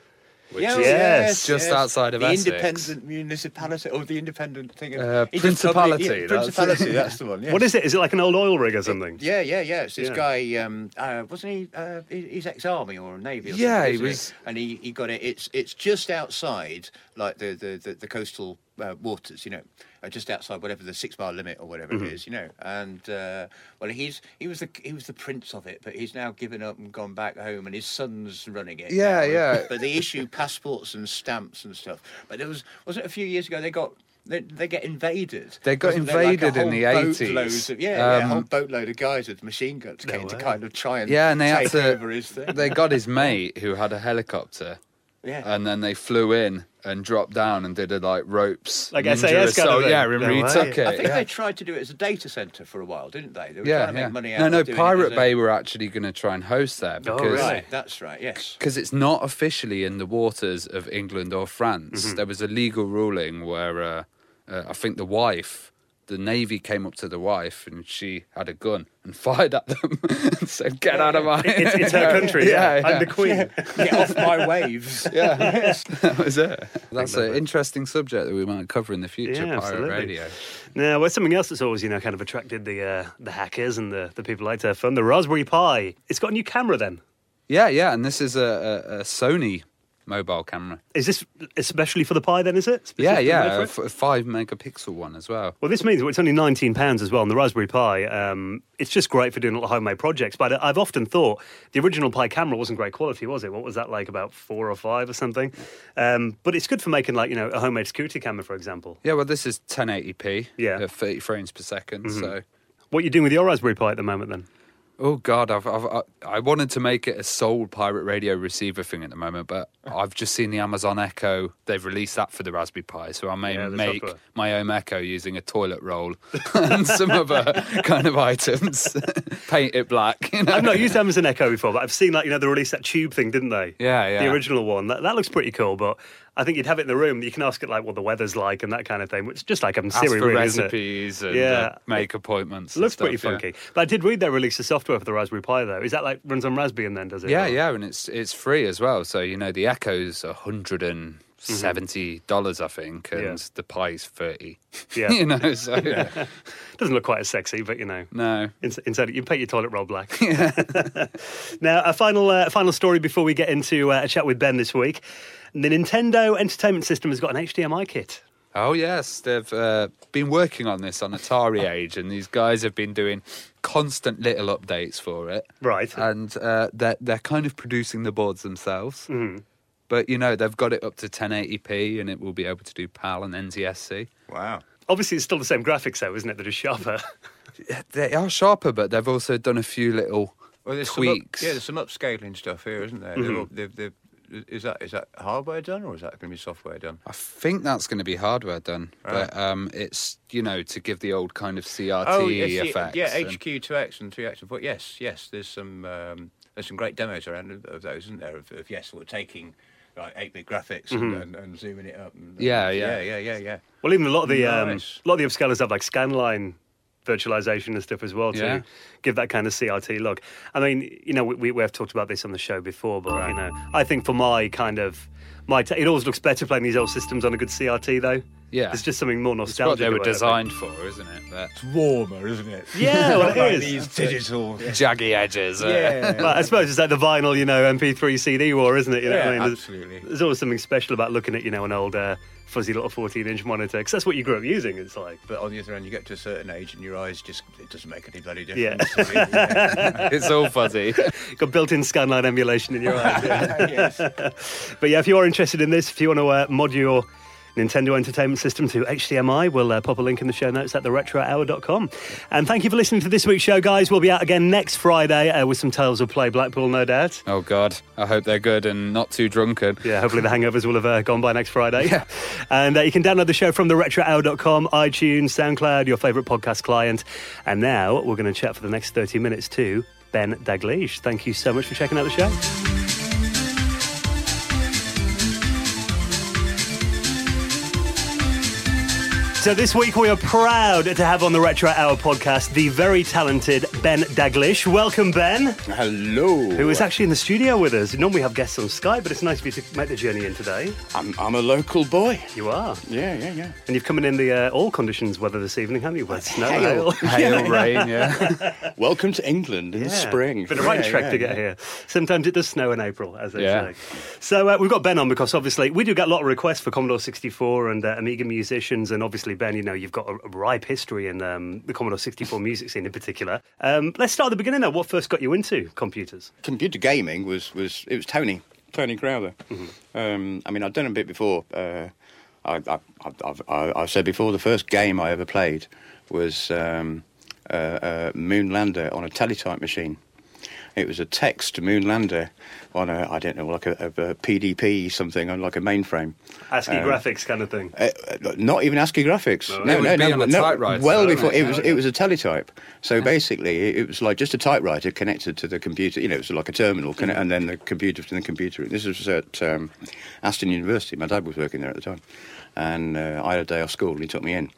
[SPEAKER 2] Which
[SPEAKER 3] Yeah,
[SPEAKER 2] is
[SPEAKER 1] yes,
[SPEAKER 2] just outside of
[SPEAKER 3] the
[SPEAKER 2] Essex.
[SPEAKER 3] independent municipality or the independent thing. Of,
[SPEAKER 2] Uh,
[SPEAKER 3] he just told
[SPEAKER 2] Principality,
[SPEAKER 3] yeah,
[SPEAKER 2] that's-
[SPEAKER 3] principality. That's the one. Yeah.
[SPEAKER 1] What is it? Is it like an old oil rig or something?
[SPEAKER 3] Yeah, yeah, yeah. It's this
[SPEAKER 1] Yeah.
[SPEAKER 3] guy. Um, uh, wasn't he? Uh, he's ex-army or navy. Or
[SPEAKER 2] Yeah,
[SPEAKER 3] something,
[SPEAKER 2] he
[SPEAKER 3] isn't
[SPEAKER 2] was-
[SPEAKER 3] And he, he got it. It's it's just outside, like the the the, the coastal uh, waters. You know, just outside whatever the six mile limit or whatever
[SPEAKER 2] Mm-hmm.
[SPEAKER 3] it is. You know, and uh, well, he's he was the he was the prince of it, but he's now given up and gone back home, and his son's running it.
[SPEAKER 2] Yeah,
[SPEAKER 3] now.
[SPEAKER 2] yeah.
[SPEAKER 3] But they issue passports and stamps and stuff. But there was wasn't it a few years ago they got. They, they get invaded.
[SPEAKER 2] They got
[SPEAKER 3] Wasn't like,
[SPEAKER 2] invaded in the
[SPEAKER 3] boatload
[SPEAKER 2] 80s.
[SPEAKER 3] Of, yeah, yeah, a whole
[SPEAKER 2] Um,
[SPEAKER 3] boatload of guys with machine guns came to kind of try and
[SPEAKER 2] Yeah, and they had to.
[SPEAKER 3] over his thing.
[SPEAKER 2] They got his mate who had a helicopter,
[SPEAKER 3] yeah.
[SPEAKER 2] and then they flew in and dropped down and did a like ropes,
[SPEAKER 1] Like SAS kind of thing?
[SPEAKER 2] Yeah, and
[SPEAKER 1] No
[SPEAKER 2] retook
[SPEAKER 1] way.
[SPEAKER 2] it.
[SPEAKER 3] I think
[SPEAKER 2] yeah.
[SPEAKER 3] they tried to do it as a data center for a while, didn't they? They were
[SPEAKER 2] yeah,
[SPEAKER 3] trying to
[SPEAKER 2] yeah.
[SPEAKER 3] make money out
[SPEAKER 2] no,
[SPEAKER 3] of
[SPEAKER 2] no.
[SPEAKER 3] doing
[SPEAKER 2] Pirate
[SPEAKER 3] it
[SPEAKER 2] Bay
[SPEAKER 3] a...
[SPEAKER 2] were actually going to try and host there because
[SPEAKER 1] Oh.
[SPEAKER 3] Right, that's right. Yes.
[SPEAKER 2] because it's not officially in the waters of England or France.
[SPEAKER 1] Mm-hmm.
[SPEAKER 2] There was a legal ruling where uh, uh, I think the wife, the navy came up to the wife and she had a gun and fired at them and said, "Get out of my."
[SPEAKER 1] It's, it's her country, yeah.
[SPEAKER 2] Yeah,
[SPEAKER 1] I'm
[SPEAKER 2] yeah.
[SPEAKER 1] the queen.
[SPEAKER 3] Get off my waves.
[SPEAKER 2] Yeah, that was it. That's an interesting subject that we might cover in the future.
[SPEAKER 1] Yeah,
[SPEAKER 2] pirate
[SPEAKER 1] absolutely.
[SPEAKER 2] radio.
[SPEAKER 1] Now, well, something else that's always, you know, kind of attracted the uh, the hackers and the, the people like to have fun. The Raspberry Pi. It's got a new camera then.
[SPEAKER 2] Yeah, yeah, and this is a, a, a Sony mobile camera.
[SPEAKER 1] Is this especially for the Pi then, is it?
[SPEAKER 2] Yeah, yeah, a
[SPEAKER 1] it?
[SPEAKER 2] f- a five megapixel one as well.
[SPEAKER 1] Well, this means it's only nineteen pounds as well. And the Raspberry Pi, um, it's just great for doing little homemade projects. But I've often thought the original Pi camera wasn't great quality, was it? What was that like? About four or five or something. Um, but it's good for making like you know a homemade scooter camera, for example.
[SPEAKER 2] Yeah, well, this is 1080p,
[SPEAKER 1] Yeah. Mm-hmm.
[SPEAKER 2] at 30 frames per 2nd So,
[SPEAKER 1] What are you doing with your Raspberry Pi at the moment then?
[SPEAKER 2] Oh god, I've, I've, I, I wanted to make it a sole pirate radio receiver thing at the moment, but I've just seen the Amazon Echo. They've released that for the Raspberry Pi, so I may
[SPEAKER 1] Yeah, the
[SPEAKER 2] make
[SPEAKER 1] software.
[SPEAKER 2] my own Echo using a toilet roll and some other kind of items. Paint it black. You know?
[SPEAKER 1] I've not used Amazon Echo before, but I've seen like you know they released that tube thing, didn't they?
[SPEAKER 2] Yeah, yeah.
[SPEAKER 1] The original one. That, that looks pretty cool, but I think you'd have it in the room. You can ask it like what the weather's like and that kind of thing. It's just like Siri,
[SPEAKER 2] for
[SPEAKER 1] really, isn't it?
[SPEAKER 2] recipes and
[SPEAKER 1] Yeah.
[SPEAKER 2] uh, make appointments.
[SPEAKER 1] Looks
[SPEAKER 2] stuff,
[SPEAKER 1] pretty
[SPEAKER 2] yeah.
[SPEAKER 1] funky. But I did read they released the software for the Raspberry Pi though. Is that like runs on Raspbian then? Does it?
[SPEAKER 2] Yeah,
[SPEAKER 1] Or-
[SPEAKER 2] yeah, and it's it's free as well. So you know the Echo's a hundred and seventy dollars, I think, and
[SPEAKER 1] Yeah.
[SPEAKER 2] the Pi's thirty.
[SPEAKER 1] Yeah.
[SPEAKER 2] you know, so yeah.
[SPEAKER 1] Doesn't look quite as sexy, but you know.
[SPEAKER 2] no.
[SPEAKER 1] Ins- Inside you paint your toilet roll black. now, a final uh, final story before we get into uh, a chat with Ben this week. The Nintendo Entertainment System has got an HDMI kit.
[SPEAKER 2] Oh yes, they've uh, been working on this on Atari Age, and these guys have been doing constant little updates for it.
[SPEAKER 1] Right.
[SPEAKER 2] and uh, they're they're kind of producing the boards themselves.
[SPEAKER 1] Mhm.
[SPEAKER 2] But you know they've got it up to 1080p, and it will be able to do PAL and NTSC.
[SPEAKER 3] Wow.
[SPEAKER 1] Obviously, it's still the same graphics, though, isn't it? They're just sharper.
[SPEAKER 2] They are sharper, but they've also done a few little
[SPEAKER 3] Well, there's some up-
[SPEAKER 2] tweaks.
[SPEAKER 3] yeah, there's some upscaling stuff here, isn't there?
[SPEAKER 1] Mm-hmm.
[SPEAKER 3] They've, they've, is that is that hardware done or is that going to be software done?
[SPEAKER 2] I think that's going to be hardware done, but um, it's you know to give the old kind of CRT
[SPEAKER 3] oh, yes,
[SPEAKER 2] effects.
[SPEAKER 3] Yeah,
[SPEAKER 2] and-
[SPEAKER 3] HQ two X and three X. But yes, yes, there's some um, there's some great demos around of, of those, isn't there? Of, of yes, we're taking like eight bit graphics and, and, and zooming it up. And,
[SPEAKER 2] Yeah, yeah.
[SPEAKER 3] yeah, yeah, yeah, yeah.
[SPEAKER 1] Well, even a lot of the um, a lot of the upscalers have like scanline virtualization and stuff as well to
[SPEAKER 2] Yeah.
[SPEAKER 1] give that kind of CRT look. I mean, you know, we, we, we have talked about this on the show before, but you know, I think for my kind of my ta it always looks better playing these old systems on a good CRT though.
[SPEAKER 2] Yeah.
[SPEAKER 1] it's just something more
[SPEAKER 2] It's what
[SPEAKER 1] nostalgic.
[SPEAKER 2] they were
[SPEAKER 1] about it, I think.
[SPEAKER 2] designed for, isn't it? But
[SPEAKER 3] It's warmer, isn't it?
[SPEAKER 1] Yeah, well, it
[SPEAKER 3] Like
[SPEAKER 1] is.
[SPEAKER 3] These digital.
[SPEAKER 2] jaggy edges. uh,
[SPEAKER 3] Yeah.
[SPEAKER 1] Well, I suppose it's like the vinyl, you know, MP3 CD war, isn't it? You know,
[SPEAKER 3] Yeah,
[SPEAKER 1] what I mean, There's-
[SPEAKER 3] absolutely.
[SPEAKER 1] There's always something special about looking at, you know, an old uh, fuzzy little 14 inch monitor because that's what you grew up using. It's like,
[SPEAKER 3] But on the other hand, you get to a certain age and your eyes just, it doesn't make any bloody
[SPEAKER 1] Yeah.
[SPEAKER 3] difference. Yeah.
[SPEAKER 2] it's all fuzzy.
[SPEAKER 1] got built-in scanline emulation in your eyes. yeah.
[SPEAKER 3] yes.
[SPEAKER 1] But yeah, if you are interested in this, if you want to uh, mod your Nintendo Entertainment System to HDMI, we'll uh, pop a link in the show notes at theretrohour.com. And thank you for listening to this week's show, guys. We'll be out again next Friday uh, with some Tales of Play Blackpool, no doubt.
[SPEAKER 2] Oh God, I hope they're good and not too drunken.
[SPEAKER 1] Yeah, hopefully the hangovers will have uh, gone by next Friday. Yeah. And uh, you can download the show from theretrohour.com, iTunes, SoundCloud, your favourite podcast client. And now we're going to chat for the next 30 minutes to Ben Daglish. Thank you so much for checking out the show. So this week we are proud to have on the Retro Hour podcast the very talented Ben Daglish. Welcome, Ben.
[SPEAKER 3] Hello.
[SPEAKER 1] Who is actually in the studio with us. Normally we have guests on Skype, but it's nice for you to make the journey in today.
[SPEAKER 3] I'm, I'm a local boy.
[SPEAKER 1] You are.
[SPEAKER 3] Yeah, yeah, yeah.
[SPEAKER 1] And you've come in in the uh, all conditions weather this evening, haven't you? With snow,
[SPEAKER 3] Hail.
[SPEAKER 1] hail.
[SPEAKER 2] Hail, rain, yeah.
[SPEAKER 3] Welcome to England in the spring.
[SPEAKER 1] Been a right
[SPEAKER 3] Yeah,
[SPEAKER 1] trek
[SPEAKER 3] yeah,
[SPEAKER 1] to get
[SPEAKER 3] yeah.
[SPEAKER 1] here. Sometimes it does snow in April, as they
[SPEAKER 2] Yeah.
[SPEAKER 1] say. So uh, we've got Ben on because obviously we do get a lot of requests for Commodore 64 and uh, Amiga musicians, and obviously Ben, you know, you've got a, a ripe history in um, the Commodore 64 music scene in particular. Um, let's start at the beginning. Though, what first got you into computers?
[SPEAKER 3] Computer gaming was, was it was Tony, Tony Crowther. Um, I mean, I'd done a bit before. Uh, I, I, I've, I, I've said before, the first game I ever played was um, uh, uh, Moonlander on a teletype machine. It was a text Moonlander on a, I don't know, like a, a, a PDP something, on like a mainframe.
[SPEAKER 1] ASCII
[SPEAKER 3] Um,
[SPEAKER 1] graphics kind of thing.
[SPEAKER 3] Uh, uh, not even ASCII graphics.
[SPEAKER 1] No,
[SPEAKER 3] No,
[SPEAKER 2] it would
[SPEAKER 3] no,
[SPEAKER 2] be
[SPEAKER 3] no,
[SPEAKER 2] on a
[SPEAKER 3] no. Well before
[SPEAKER 2] it?
[SPEAKER 3] it was, it was a teletype. So basically, it, it was like just a typewriter connected to the computer. You know, it was like a terminal, conne- and then the computer to the computer. This was at um, Aston University. My dad was working there at the time, and uh, I had a day off school, and he took me in.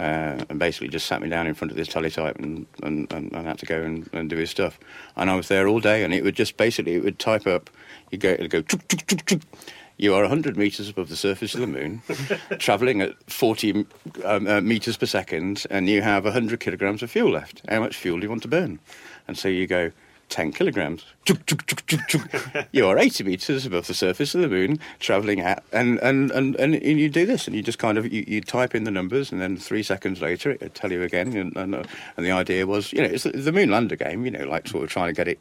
[SPEAKER 3] Uh, and basically just sat me down in front of this teletype and, and, and, and had to go and, and do his stuff. And I was there all day, and it would just basically it would type up. You go, it'd go. Tuk, tuk, tuk. You are 100 metres above the surface of the moon, travelling at 40 um, uh, metres per second, and you have 100 kilograms of fuel left. How much fuel do you want to burn? And so you go, 10 kilograms. You are 80 metres above the surface of the moon, travelling at, and, and, and, and you do this, and you just kind of, you, you type in the numbers, and then three seconds later, it'll tell you again. And, and, uh, and the idea was, you know, it's the, the moon lander game, you know, like sort of trying to get it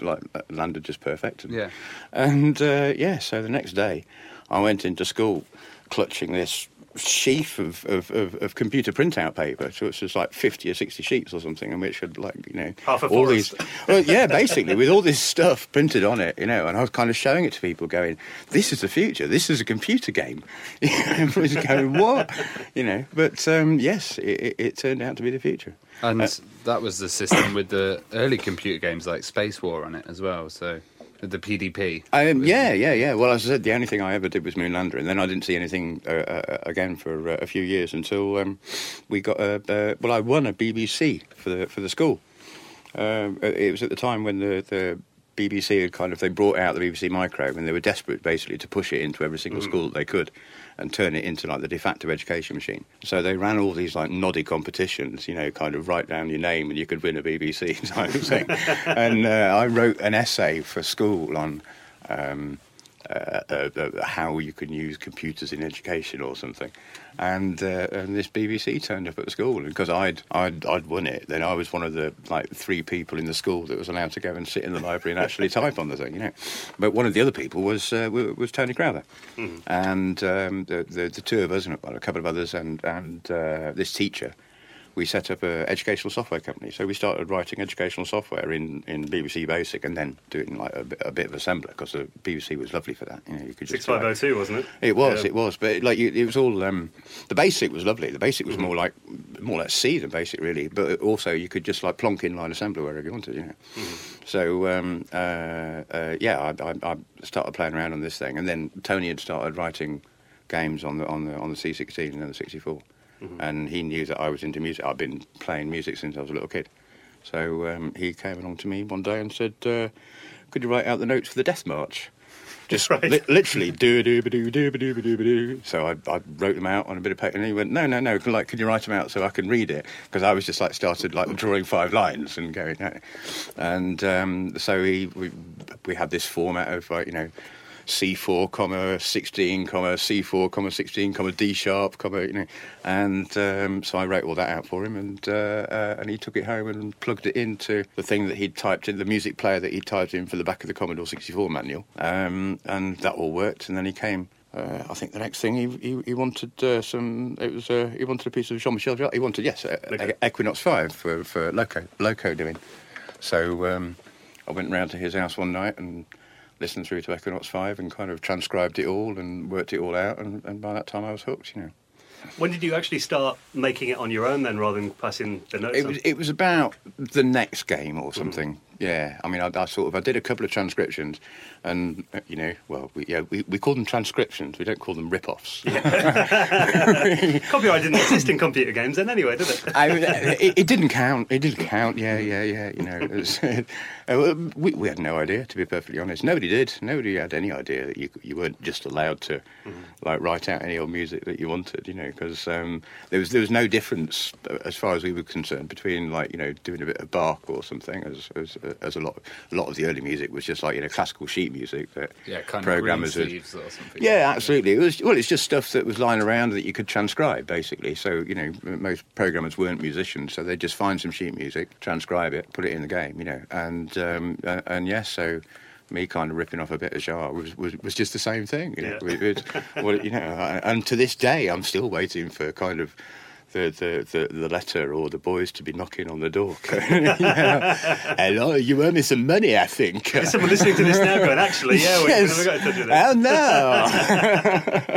[SPEAKER 3] like uh, landed just perfect. And,
[SPEAKER 2] Yeah.
[SPEAKER 3] And uh, yeah, so the next day, I went into school clutching this sheaf of, of, of, of computer printout paper. So it's just like 50 or 60 sheets or something, and which had like, you know,
[SPEAKER 1] Half a
[SPEAKER 3] all
[SPEAKER 1] forest.
[SPEAKER 3] these. Well, yeah, basically, with all this stuff printed on it, you know, and I was kind of showing it to people going, this is the future. This is a computer game. Everyone's going, what? You know, but um, yes, it, it, it turned out to be the future.
[SPEAKER 2] And
[SPEAKER 3] Uh,
[SPEAKER 2] that was the system with the early computer games like Space War on it as well. So with the PDP.
[SPEAKER 3] Um, yeah, yeah, yeah. Well, as I said, the only thing I ever did was Moonlander, and then I didn't see anything uh, uh, again for uh, a few years until um, we got a. Uh, well, I won a BBC for the for the school. Um, it was at the time when the the BBC had kind of they brought out the BBC Micro, and they were desperate basically to push it into every single school that they could, and turn it into like the de facto education machine. So they ran all these like noddy competitions, you know, kind of write down your name and you could win a BBC type thing. and uh, I wrote an essay for school on. Um, how you can use computers in education or something, and uh, and this BBC turned up at the school, and because I'd, I'd I'd won it, then I was one of the like three people in the school that was allowed to go and sit in the library and actually type on the thing, you know. But one of the other people was uh, was Tony Crowther, and um, the, the the two of us and a couple of others and and uh, this teacher we set up an educational software company. So we started writing educational software in, in BBC Basic and then doing like a, bit- a bit of assembler because the BBC was lovely for that. You know, you could just
[SPEAKER 1] Six five
[SPEAKER 3] write-
[SPEAKER 1] oh two, wasn't it?
[SPEAKER 3] It was,
[SPEAKER 1] Yeah.
[SPEAKER 3] it was, but like you, it was all. Um, the basic was lovely. The basic
[SPEAKER 1] Mm-hmm.
[SPEAKER 3] was more like more like C than basic, really. But also you could just like plonk in line assembly wherever you wanted, you know.
[SPEAKER 1] Mm-hmm.
[SPEAKER 3] So um, uh, uh, yeah, I, I, I started playing around on this thing, and then Tony had started writing games on the on the on the C16 and then the 64,
[SPEAKER 1] Mm-hmm.
[SPEAKER 3] and he knew that I was into music. I've been playing music since I was a little kid. So um, he came along to me one day and said, uh, "Could you write out the notes for the Death March?" Just
[SPEAKER 1] Right.
[SPEAKER 3] li- literally do do do do do do do. So I, I wrote them out on a bit of paper, and he went, "No, no, no. Like, can you write them out so I can read it?" Because I was just like started like drawing five lines and going, "No." and um, so he we, we had this format of like you know. C4, comma 16, comma C4, comma 16, comma D sharp, comma you know, and um, so I wrote all that out for him, and uh, uh, and he took it home and plugged it into the thing that he'd typed in, the music player that he typed in for the back of the Commodore 64 manual, um, and that all worked. And then he came. Uh, I think the next thing he he, he wanted uh, some. It was uh, he wanted a piece of Jean Michel Jarre. He wanted yes, uh,
[SPEAKER 1] Okay.
[SPEAKER 3] Equinoxe Five for for Loco Loco doing. So um, I went round to his house one night and listened through to Equinoxe 5 and kind of transcribed it all and worked it all out. And, and by that time, I was hooked, you know.
[SPEAKER 1] When did you actually start making it on your own then, rather than passing the notes?
[SPEAKER 3] It was, it was about the next game or something. Mm-hmm. Yeah, I mean, I, I sort of I did a couple of transcriptions, and uh, you know, well, we, yeah, we, we call them transcriptions. We don't call them rip-offs.
[SPEAKER 1] Copyright didn't exist in computer games then, anyway, did it?
[SPEAKER 3] I mean, it, it didn't count. It didn't count. Yeah, yeah, yeah. You know, it was, uh, we, we had no idea, to be perfectly honest. Nobody did. Nobody had any idea that you you weren't just allowed to like write out any old music that you wanted. You know, because um, there was there was no difference uh, as far as we were concerned between like you know doing a bit of Bach or something as as, as a lot a lot of the early music was just like you know classical sheet music that
[SPEAKER 2] Yeah,
[SPEAKER 3] programmers
[SPEAKER 2] of
[SPEAKER 3] would-
[SPEAKER 2] green sleeves or something.
[SPEAKER 3] yeah, absolutely. It was well. It's just stuff that was lying around that you could transcribe, basically. So you know, most programmers weren't musicians, so they'd just find some sheet music, transcribe it, put it in the game, you know. And um, uh, and yes, so me kind of ripping off a bit of Jarre was, was was just the same thing. You know,
[SPEAKER 1] Yeah.
[SPEAKER 3] It- it- well, you know, and to this day, I'm still waiting for kind of. The, the, the, the letter or the boys to be knocking on the door. Hello, you owe me some money, I think.
[SPEAKER 1] Is someone listening to this now going, actually, yeah, we
[SPEAKER 3] Yes.
[SPEAKER 1] never got in touch with it.
[SPEAKER 3] Oh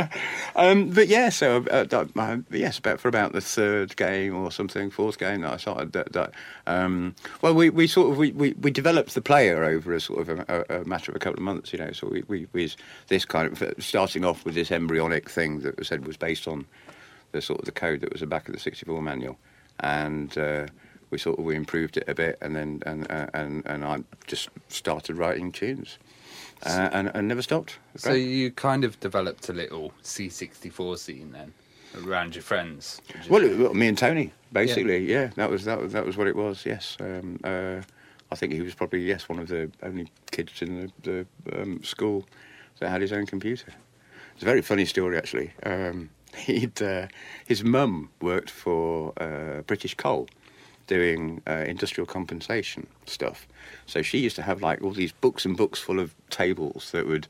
[SPEAKER 3] no! um, but yeah, so uh, uh, yes, about for about the third game or something, fourth game that I started. That, that um, well, we, we sort of we, we, we developed the player over a sort of a, a, a matter of a couple of months, you know. So we we, we this kind of starting off with this embryonic thing that was said was based on the sort of the code that was the back of the 64 manual, and uh, we sort of we improved it a bit, and then and uh, and and I just started writing tunes, uh, and and never stopped.
[SPEAKER 2] So you kind of developed a little C64 scene then around your friends. you
[SPEAKER 3] Well, it- me and Tony, basically, yeah. that was that was that was what it was. Yes, um, uh, I think he was probably yes one of the only kids in the, the um, school that had his own computer. It's a very funny story, actually. Um, he'd uh, his mum worked for uh, British Coal, doing uh, industrial compensation stuff. So she used to have like all these books and books full of tables that would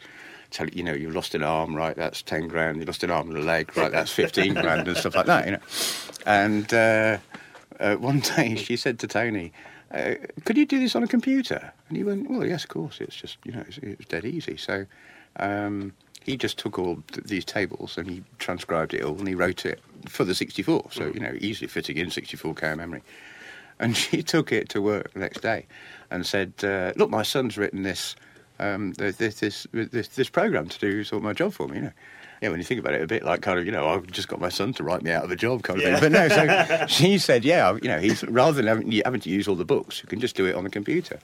[SPEAKER 3] tell you, know, you've lost an arm, right? That's ten grand. You lost an arm and a leg, right? That's fifteen grand and stuff like that, you know. And uh, uh, one day she said to Tony, uh, "Could you do this on a computer?" And he went, "Well, yes, of course. It's just you know, it's, it's dead easy." So. Um, he just took all th- these tables and he transcribed it all and he wrote it for the 64, so you know, easily fitting in 64k memory. And she took it to work the next day and said, uh, "Look, my son's written this, um, this, this, this, this program to do sort of my job for me." You know, yeah. When you think about it, a bit like kind of, you know, I've just got my son to write me out of a job kind of
[SPEAKER 1] Yeah.
[SPEAKER 3] thing. But no, so she said, "Yeah, you know, he's rather than having, you having to use all the books, you can just do it on the computer."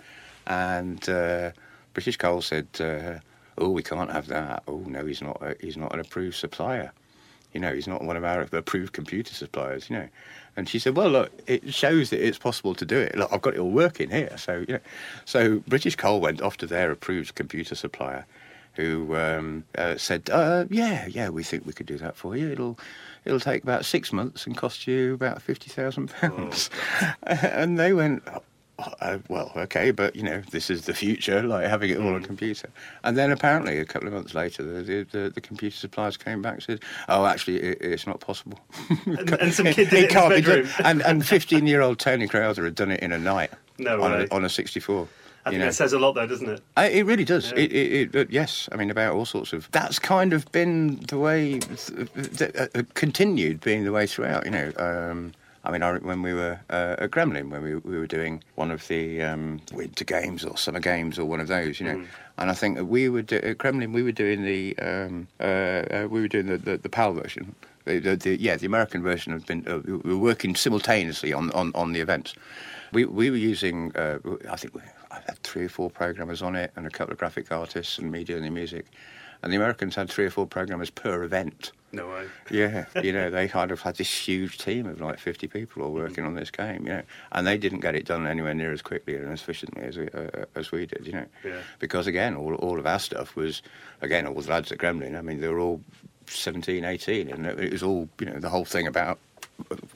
[SPEAKER 3] And uh, British Coal said, uh, "Oh, we can't have that. Oh no, he's not. A, he's not an approved supplier." you know, he's not one of our approved computer suppliers, you know. And she said, well, look, it shows that it's possible to do it. Look, I've got it all working here. So, you know, so British Coal went off to their approved computer supplier who um, uh, said, uh, yeah, yeah, we think we could do that for you. It'll, it'll take about six months and cost you about £50,000. and they went, uh, well, okay, but you know, this is the future, like having it all on computer. And then apparently, a couple of months later, the the, the computer suppliers came back and said, "Oh, actually, it, it's not possible."
[SPEAKER 1] And, and some kid did it, in his bedroom.
[SPEAKER 3] And and fifteen year old Tony Crowther had done it in a night.
[SPEAKER 1] No
[SPEAKER 3] on a, on a sixty four.
[SPEAKER 1] I think that says a lot, though, doesn't it?
[SPEAKER 3] I, it really does.
[SPEAKER 1] Yeah.
[SPEAKER 3] It, it, it, uh, yes, I mean about all sorts of. That's kind of been the way, th- uh, uh, continued being the way throughout. You know, um, I mean, I, when we were uh, at Gremlin, when we, we were doing one of the um, winter games or summer games or one of those, you know, and I think we were do- at Gremlin, we were doing the um, uh, uh, we were doing the the, the PAL version. The, the, the, yeah, the American version had been. Uh, we were working simultaneously on, on, on the events. We we were using. Uh, I think we, I had three or four programmers on it, and a couple of graphic artists and media and the music. And the Americans had three or four programmers per event.
[SPEAKER 1] No way.
[SPEAKER 3] Yeah, you know, they kind of had this huge team of like 50 people all working on this game, you know, and they didn't get it done anywhere near as quickly and as efficiently as we, uh, as we did, you know.
[SPEAKER 1] Yeah.
[SPEAKER 3] Because again, all, all of our stuff was, again, all the lads at Gremlin, I mean, they were all 17, 18, and it was all, you know, the whole thing about,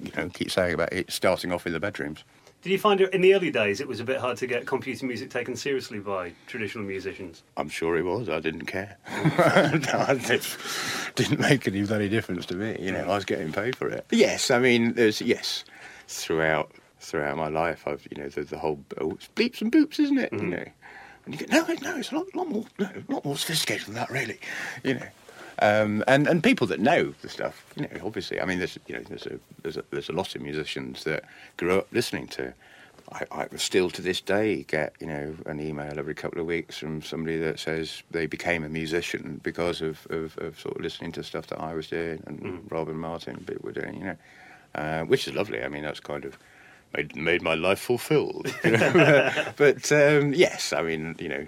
[SPEAKER 3] you know, keep saying about it starting off in the bedrooms.
[SPEAKER 1] Did you find it in the early days it was a bit hard to get computer music taken seriously by traditional musicians?
[SPEAKER 3] I'm sure it was. I didn't care. it didn't make any bloody difference to me. You know, I was getting paid for it. Yes, I mean, there's yes, throughout throughout my life, I've you know the, the whole oh, it's bleeps and boops, isn't it? You mm-hmm. know, and you go, no, no, it's a lot, lot more, no, a lot more sophisticated than that, really. You know. Um, and and people that know the stuff, you know, obviously, I mean, there's you know, there's a there's a, there's a lot of musicians that grew up listening to I, I still to this day get you know an email every couple of weeks from somebody that says they became a musician because of, of, of sort of listening to stuff that I was doing and Rob and Martin and people were doing, you know, uh, which is lovely. I mean, that's kind of made made my life fulfilled. You know? but um, yes, I mean, you know.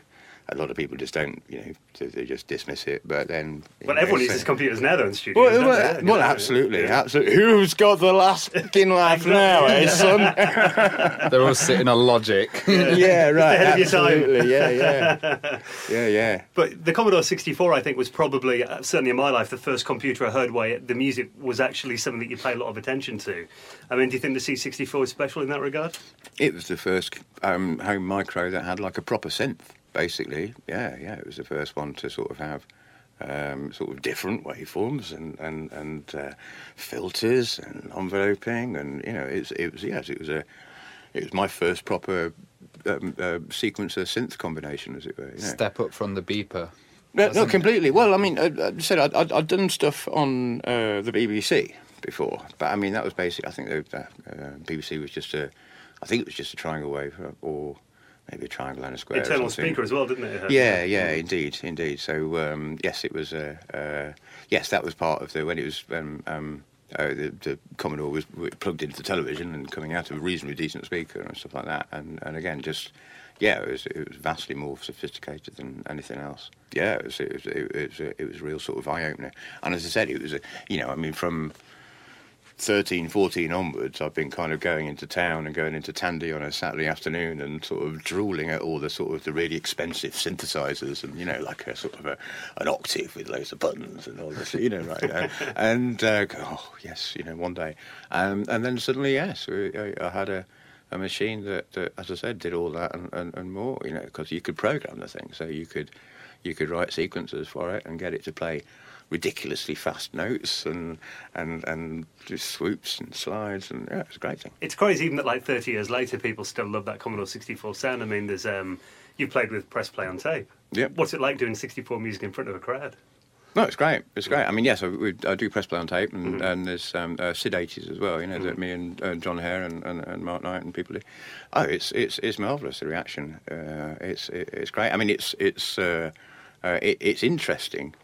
[SPEAKER 3] A lot of people just don't, you know, they, they just dismiss it. But then, you
[SPEAKER 1] Well,
[SPEAKER 3] know,
[SPEAKER 1] everyone
[SPEAKER 3] so-
[SPEAKER 1] uses computers now, though, in studios.
[SPEAKER 3] well,
[SPEAKER 1] don't
[SPEAKER 3] well,
[SPEAKER 1] they?
[SPEAKER 3] well,
[SPEAKER 1] Yeah.
[SPEAKER 3] absolutely,
[SPEAKER 1] Yeah.
[SPEAKER 3] absolutely. Who's got the last fucking laugh now, eh, son?
[SPEAKER 2] They're all sitting on logic.
[SPEAKER 3] yeah, right.
[SPEAKER 1] ahead of your time.
[SPEAKER 3] absolutely. Yeah, yeah, yeah, yeah.
[SPEAKER 1] But the Commodore 64, I think, was probably, uh, certainly in my life, the first computer I heard where the music was actually something that you pay a lot of attention to. I mean, do you think the C64 was special in that regard?
[SPEAKER 3] It was the first um, home micro that had like a proper synth, basically. Yeah, yeah. It was the first one to sort of have um, sort of different waveforms and and and uh, filters and enveloping, and you know, it's, it was yes, it was a it was my first proper um, uh, sequencer synth combination, as it were. You know.
[SPEAKER 2] Step up from the beeper.
[SPEAKER 3] No, completely. Well, I mean, I, I said I'd, I'd, I'd done stuff on uh, the BBC before, but I mean that was basically. I think the uh, uh, BBC was just a. I think it was just a triangle wave, or maybe a triangle and a square.
[SPEAKER 1] Internal speaker as well, didn't it?
[SPEAKER 3] Yeah, yeah, indeed, indeed. So um, yes, it was. Uh, uh, yes, that was part of the when it was. Um, um, uh, the, the Commodore was plugged into the television and coming out of a reasonably decent speaker and stuff like that. And, and again, just yeah, it was it was vastly more sophisticated than anything else. Yeah, it was it was it was, a, it was a real sort of eye opener. And as I said, it was a you know I mean from 13, 14 onwards, I've been kind of going into town and going into Tandy on a Saturday afternoon and sort of drooling at all the sort of the really expensive synthesizers and, you know, like a sort of a, an octave with loads of buttons and all this, you know, right? uh, and, uh, oh, yes, you know, one day. Um, and then suddenly, yes, we- I, I had a, a machine that, that, as I said, did all that and, and, and more, you know, because you could program the thing. So you could, you could write sequences for it and get it to play ridiculously fast notes and and and just swoops and slides and yeah, it was a great thing.
[SPEAKER 1] It's crazy even that like 30 years later, people still love that Commodore 64 sound. I mean, there's um, you played with press play on tape.
[SPEAKER 3] Yep.
[SPEAKER 1] What's it like doing 64 music in front of a crowd?
[SPEAKER 3] No, it's great. It's great. I mean, yes, I, we, I do press play on tape, and, and there's um, uh, SID80s as well. You know that me and uh, Jon Hare and, and, and Mark Knight and people do. Oh, it's it's it's marvelous. The reaction. Uh, it's it, it's great. I mean, it's it's uh, uh, it, it's interesting.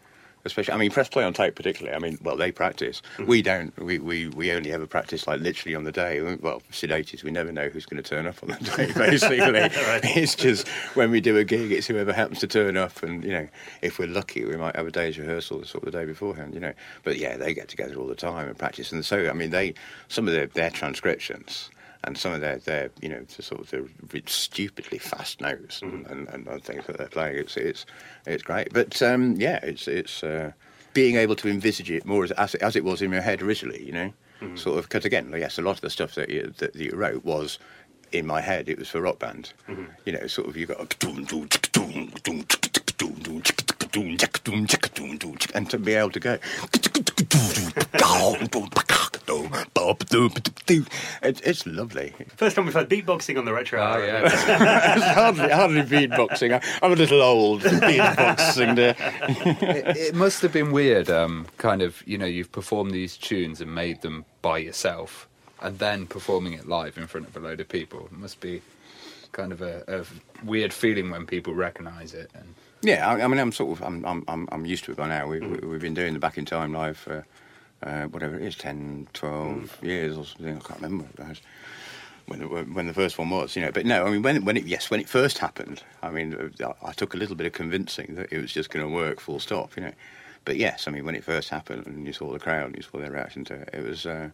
[SPEAKER 3] Especially, I mean, press play on tape particularly. I mean, well, they practice. Mm. We don't. We, we, we only ever practice like literally on the day. Well, 80s, we never know who's going to turn up on the day. Basically, it's just when we do a gig, it's whoever happens to turn up, and you know, if we're lucky, we might have a day's rehearsal sort of the day beforehand. You know, but yeah, they get together all the time and practice, and so I mean, they some of their, their transcriptions and some of their, their you know, the sort of the stupidly fast notes and, and, and other things that they're playing. It's it's it's great, but um, yeah, it's it's uh, being able to envisage it more as as it, as it was in your head originally. You know, sort of because again, yes, a lot of the stuff that you, that you wrote was in my head, it was for rock band. You know, sort of you got and to be able to go. It's, it's lovely.
[SPEAKER 1] First time we've had beatboxing on the retro.
[SPEAKER 2] Oh
[SPEAKER 1] hour.
[SPEAKER 2] yeah.
[SPEAKER 3] It's hardly, hardly beatboxing. I- I'm a little old for beatboxing. There.
[SPEAKER 2] it, it must have been weird. Um, kind of, you know, you've performed these tunes and made them by yourself, and then performing it live in front of a load of people. It must be kind of a, a weird feeling when people recognise it. And
[SPEAKER 3] Yeah, I, I mean, I'm sort of, I'm, I'm, I'm, I'm used to it by now. We, we, we've been doing the Back in Time live for uh, whatever it is, 10, 12 years or something. I can't remember. When the, when the first one was, you know, but no, I mean, when, when it, yes, when it first happened, I mean, I, I took a little bit of convincing that it was just going to work, full stop, you know. But yes, I mean, when it first happened and you saw the crowd, and you saw their reaction to it, it was, uh,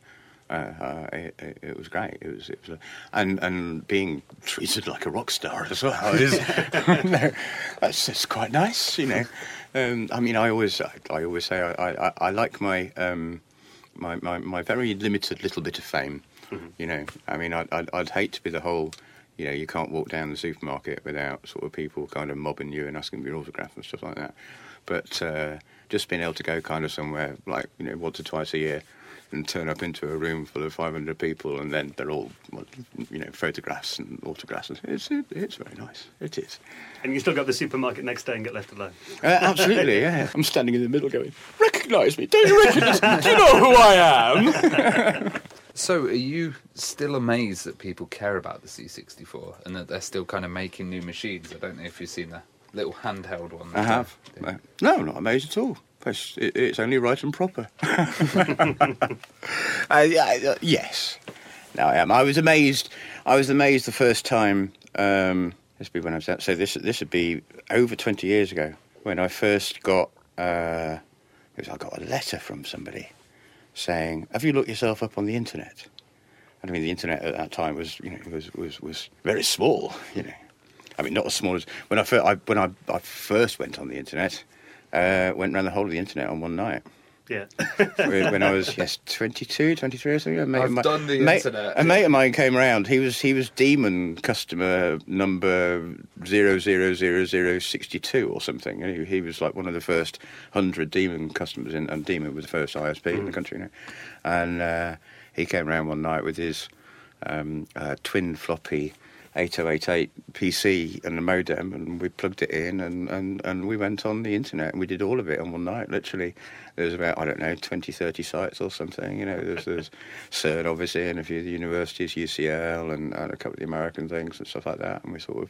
[SPEAKER 3] uh, uh, it, it, it was great. It was, it was, a, and and being treated like a rock star as well is that's, that's quite nice, you know. Um, I mean, I always, I, I always say, I, I, I like my, um, my, my, my very limited little bit of fame. You know, I mean, I'd, I'd, I'd hate to be the whole. You know, you can't walk down the supermarket without sort of people kind of mobbing you and asking for your autograph and stuff like that. But uh, just being able to go kind of somewhere like you know once or twice a year and turn up into a room full of 500 people and then they're all you know photographs and autographs. It's it, it's very nice. It is.
[SPEAKER 1] And you still go to the supermarket next day and get left alone.
[SPEAKER 3] Uh, absolutely, yeah. I'm standing in the middle going, recognise me? Don't you recognise me? Do you know who I am?
[SPEAKER 2] so, are you still amazed that people care about the C64 and that they're still kind of making new machines? I don't know if you've seen the little handheld one.
[SPEAKER 3] I have. No, not amazed at all. It's, it, it's only right and proper. uh, yes. No, I am. I was amazed. I was amazed the first time. Um, this would be when I was out. So this this would be over twenty years ago when I first got. Uh, it was, I got a letter from somebody saying, "Have you looked yourself up on the internet?" I mean, the internet at that time was, you know, was was was very small. You know, I mean, not as small as when I first, I, when I, I first went on the internet. Uh, went around the whole of the internet on one night
[SPEAKER 1] Yeah.
[SPEAKER 3] when when I was yes 22, 23 or something. A mate of
[SPEAKER 2] I've
[SPEAKER 3] mine-
[SPEAKER 2] done the
[SPEAKER 3] mate-
[SPEAKER 2] internet.
[SPEAKER 3] A mate of mine came around. He was he was demon customer number zero zero zero zero sixty two or something. And he, he was like one of the first hundred demon customers, in, and demon was the first ISP in the country. You know? And uh, he came around one night with his um, uh, twin floppy. 8088 PC and a modem, and we plugged it in, and, and, and we went on the internet, and we did all of it on one night. Literally, there was about I don't know 20, 30 sites or something. You know, there's, there's CERN obviously, and a few of the universities, UCL, and, and a couple of the American things and stuff like that. And we sort of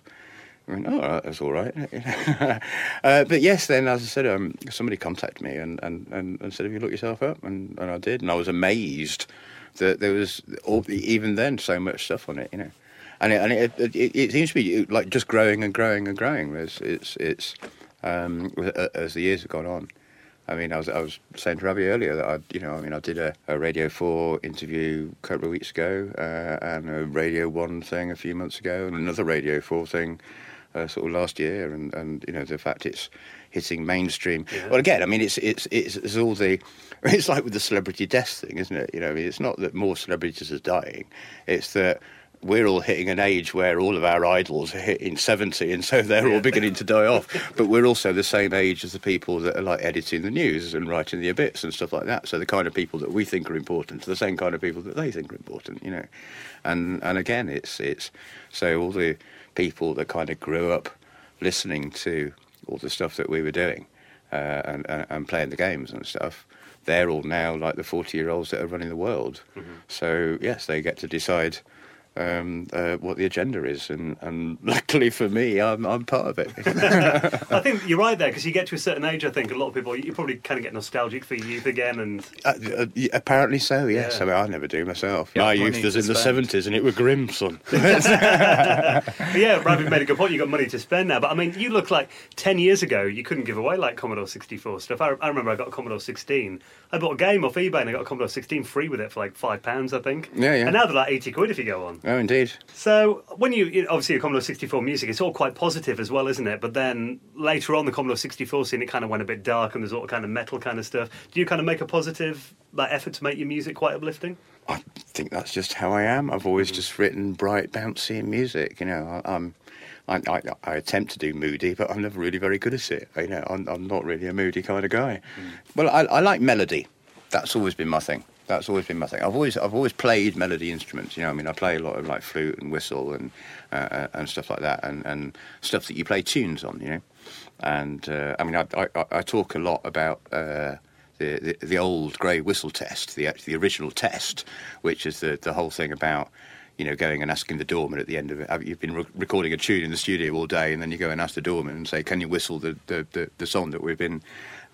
[SPEAKER 3] I went, oh, all right, that's all right. uh, but yes, then as I said, um, somebody contacted me and, and, and, and said, "Have you looked yourself up?" And, and I did, and I was amazed that there was all, even then so much stuff on it. You know and it, and it, it, it, seems to be like just growing and growing and growing. It's it's um, as the years have gone on. I mean, I was I was saying to Ravi earlier that I, you know, I mean, I did a, a Radio Four interview a couple of weeks ago, uh, and a Radio One thing a few months ago, and another Radio Four thing, uh, sort of last year, and, and you know the fact it's hitting mainstream.
[SPEAKER 1] Yeah.
[SPEAKER 3] Well, again, I mean, it's it's it's, it's all the. It's like with the celebrity death thing, isn't it? You know, I mean, it's not that more celebrities are dying; it's that we're all hitting an age where all of our idols are hitting 70 and so they're all beginning to die off. But we're also the same age as the people that are like editing the news and writing the obits and stuff like that. So the kind of people that we think are important are the same kind of people that they think are important you know. And and again it's it's so all the people that kind of grew up listening to all the stuff that we were doing uh, and, and and playing the games and stuff they're all now like the 40 year olds that are running the world. So yes they get to decide um, uh, what the agenda is, and, and luckily for me, I'm, I'm part of it.
[SPEAKER 1] I think you're right there because you get to a certain age. I think a lot of people you probably kind of get nostalgic for youth again, and
[SPEAKER 3] uh, uh, apparently so, yes.
[SPEAKER 1] Yeah.
[SPEAKER 3] I mean, I never do myself.
[SPEAKER 2] Yeah,
[SPEAKER 3] My youth was
[SPEAKER 2] to
[SPEAKER 3] in the 70s, and it were grim, son.
[SPEAKER 1] But yeah, Ravi made a good point. You have got money to spend now, but I mean, you look like ten years ago. You couldn't give away like Commodore 64 stuff. I, I remember I got a Commodore 16. I bought a game off eBay and I got a Commodore 16 free with it for like five pounds, I think.
[SPEAKER 3] Yeah, yeah.
[SPEAKER 1] And now they're like eighty quid if you go on.
[SPEAKER 3] Oh, indeed.
[SPEAKER 1] So when you, obviously your Commodore 64 music, it's all quite positive as well, isn't it? But then later on, the Commodore 64 scene, it kind of went a bit dark, and there's all kind of metal kind of stuff. Do you kind of make a positive like effort to make your music quite uplifting?
[SPEAKER 3] I think that's just how I am. I've always mm. just written bright, bouncy music. You know, I, I'm. I, I, I attempt to do moody, but I'm never really very good at it. You know, I'm, I'm not really a moody kind of guy. Mm. Well, I, I like melody. That's always been my thing. That's always been my thing. I've always I've always played melody instruments. You know, I mean, I play a lot of like flute and whistle and uh, uh, and stuff like that, and, and stuff that you play tunes on. You know, and uh, I mean, I, I, I talk a lot about. Uh, the, the, the old grey whistle test, the the original test, which is the, the whole thing about you know, going and asking the doorman at the end of it. You've been re- recording a tune in the studio all day, and then you go and ask the doorman and say, "Can you whistle the the, the, the song that we've been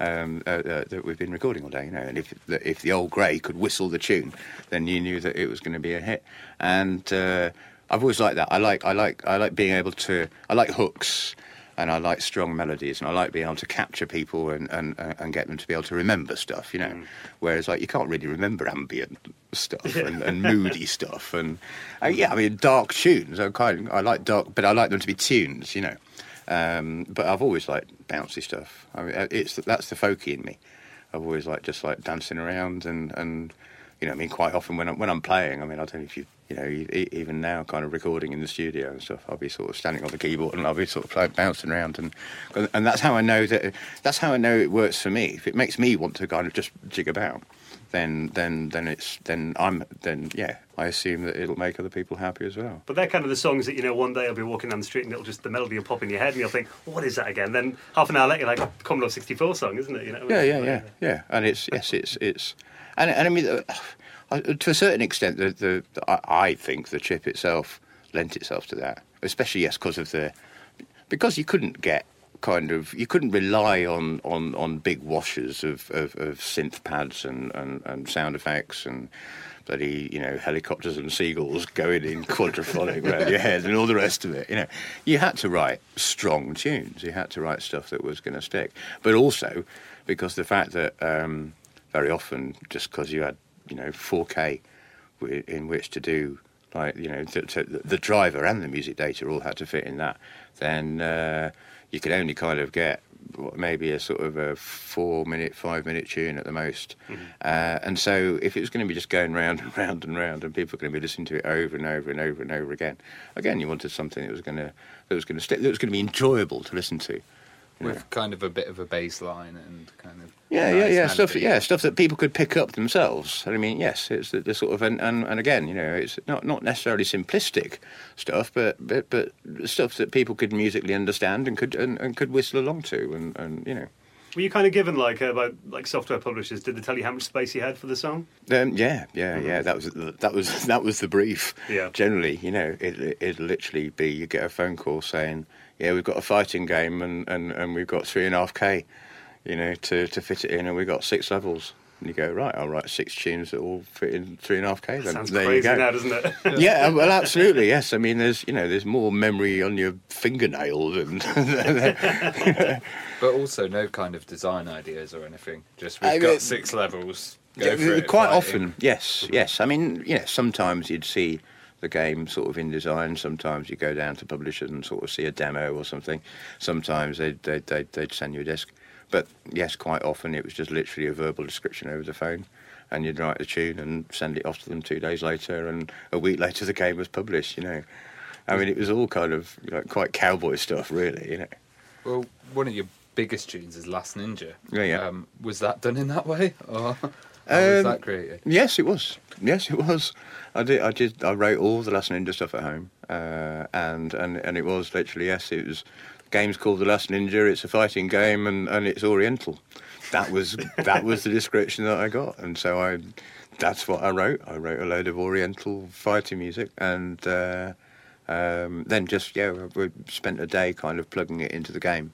[SPEAKER 3] um, uh, uh, that we've been recording all day?" You know, and if the, if the old grey could whistle the tune, then you knew that it was going to be a hit. And uh, I've always liked that. I like I like I like being able to. I like hooks and I like strong melodies, and I like being able to capture people and, and, and get them to be able to remember stuff, you know. Mm. Whereas, like, you can't really remember ambient stuff and, and moody stuff, and uh, yeah, I mean, dark tunes. I kind of, I like dark, but I like them to be tunes, you know. Um, but I've always liked bouncy stuff. I mean, uh, it's that's the folky in me. I've always liked just like dancing around and and you know, I mean, quite often when I'm when I'm playing, I mean, I don't know if you you know, even now, kind of recording in the studio and stuff, I'll be sort of standing on the keyboard and I'll be sort of like bouncing around, and and that's how I know that that's how I know it works for me. If it makes me want to kind of just jig about, then then then it's then I'm then yeah, I assume that it'll make other people happy as well.
[SPEAKER 1] But they're kind of the songs that you know. One day I'll be walking down the street and it'll just the melody will pop in your head and you'll think, what is that again? Then half an hour later, you're like a Commodore 64 song, isn't it? You know?
[SPEAKER 3] Yeah, yeah, yeah, yeah. And it's yes, it's it's and and I mean. Uh, to a certain extent, the, the, I think the chip itself lent itself to that, especially yes, because of the because you couldn't get kind of you couldn't rely on on, on big washers of, of, of synth pads and, and, and sound effects and bloody you know helicopters and seagulls going in quadraphonic around your head and all the rest of it. You know, you had to write strong tunes. You had to write stuff that was going to stick, but also because the fact that um, very often just because you had you know 4K in which to do like you know to, the driver and the music data all had to fit in that, then uh, you could only kind of get maybe a sort of a four minute, five minute tune at the most. Mm-hmm. Uh, and so if it was going to be just going round and round and round, and people were going to be listening to it over and over and over and over again, again you wanted something that was going to that was going to stick, that was going to be enjoyable to listen to
[SPEAKER 2] with yeah. kind of a bit of a bass line and kind of
[SPEAKER 3] yeah, nice yeah, yeah, stuff, yeah, stuff that people could pick up themselves. I mean, yes, it's the, the sort of and, and, and again, you know, it's not not necessarily simplistic stuff, but but but stuff that people could musically understand and could and, and could whistle along to, and and you know.
[SPEAKER 1] Were you kind of given like uh, by like software publishers? Did they tell you how much space you had for the song?
[SPEAKER 3] Um, yeah, yeah, mm-hmm. yeah. That was that was that was the brief.
[SPEAKER 1] Yeah.
[SPEAKER 3] Generally, you know, it it'd literally be you get a phone call saying yeah, we've got a fighting game and, and, and we've got three and a half K, you know, to, to fit it in, and we've got six levels. And you go, right, I'll write six tunes that all fit in three and a half K. Then
[SPEAKER 1] Sounds
[SPEAKER 3] there
[SPEAKER 1] crazy
[SPEAKER 3] you go.
[SPEAKER 1] now, doesn't it?
[SPEAKER 3] yeah, well, absolutely, yes. I mean, there's you know, there's more memory on your fingernail than.
[SPEAKER 2] but also no kind of design ideas or anything. Just we've I got mean, six levels. Go yeah,
[SPEAKER 3] quite often, yes, yes. I mean, you know, sometimes you'd see the game sort of in design. Sometimes you go down to publishers and sort of see a demo or something. Sometimes they'd, they'd, they'd, they'd send you a disc. But yes, quite often it was just literally a verbal description over the phone. And you'd write the tune and send it off to them two days later, and a week later the game was published. You know, I mean, it was all kind of like quite cowboy stuff, really. You know.
[SPEAKER 2] Well, one of your biggest tunes is Last Ninja.
[SPEAKER 3] Yeah, yeah.
[SPEAKER 2] Um, was that done in that way, or how um, was that created?
[SPEAKER 3] Yes, it was. Yes, it was. I did. I did. I wrote all the Last Ninja stuff at home, uh, and and and it was literally yes. It was game's called The Last Ninja. It's a fighting game, and and it's Oriental. That was that was the description that I got, and so I. That's what I wrote. I wrote a load of Oriental fighting music, and uh, um, then just yeah, we spent a day kind of plugging it into the game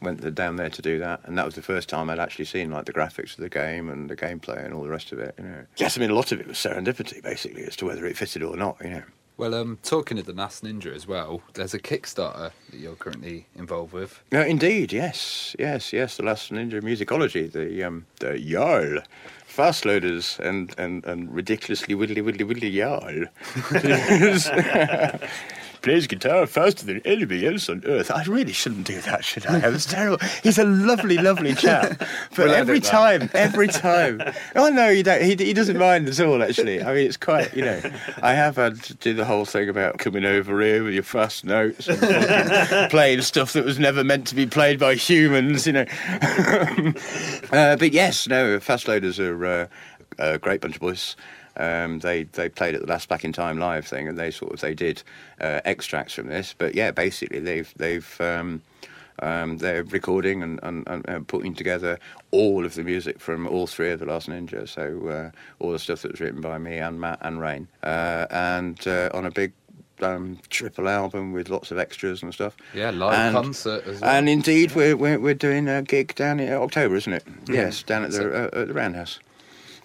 [SPEAKER 3] went down there to do that, and that was the first time I'd actually seen like the graphics of the game and the gameplay and all the rest of it. You know, yes, I mean a lot of it was serendipity basically as to whether it fitted or not. You know.
[SPEAKER 2] Well, um, talking of the Last Ninja as well, there's a Kickstarter that you're currently involved with.
[SPEAKER 3] No, indeed, yes, yes, yes. The Last Ninja musicology, the um, the Jarl fast loaders and, and, and ridiculously widdly widdly widdly yarl. Plays guitar faster than anybody else on earth. I really shouldn't do that, should I? That was terrible. He's a lovely, lovely chap. But
[SPEAKER 2] We'll
[SPEAKER 3] every time, every time. Oh no, you don't. He, he doesn't mind at all. Actually, I mean, it's quite. You know, I have had to do the whole thing about coming over here with your fast notes and playing stuff that was never meant to be played by humans. You know. uh, but yes, no, fast loaders are uh, a great bunch of boys. Um, they they played at the last Back in Time live thing, and they sort of they did uh, extracts from this. But yeah, basically they've they've um, um, they're recording and, and, and putting together all of the music from all three of the Last Ninja. So uh, all the stuff that was written by me and Matt and Reyn, uh, and uh, on a big. Um, triple album with lots of extras and stuff.
[SPEAKER 2] Yeah, live
[SPEAKER 3] And-
[SPEAKER 2] concert as well.
[SPEAKER 3] And indeed, we're, we're we're doing a gig down in October, isn't it? Yes, down at the uh, at the Roundhouse.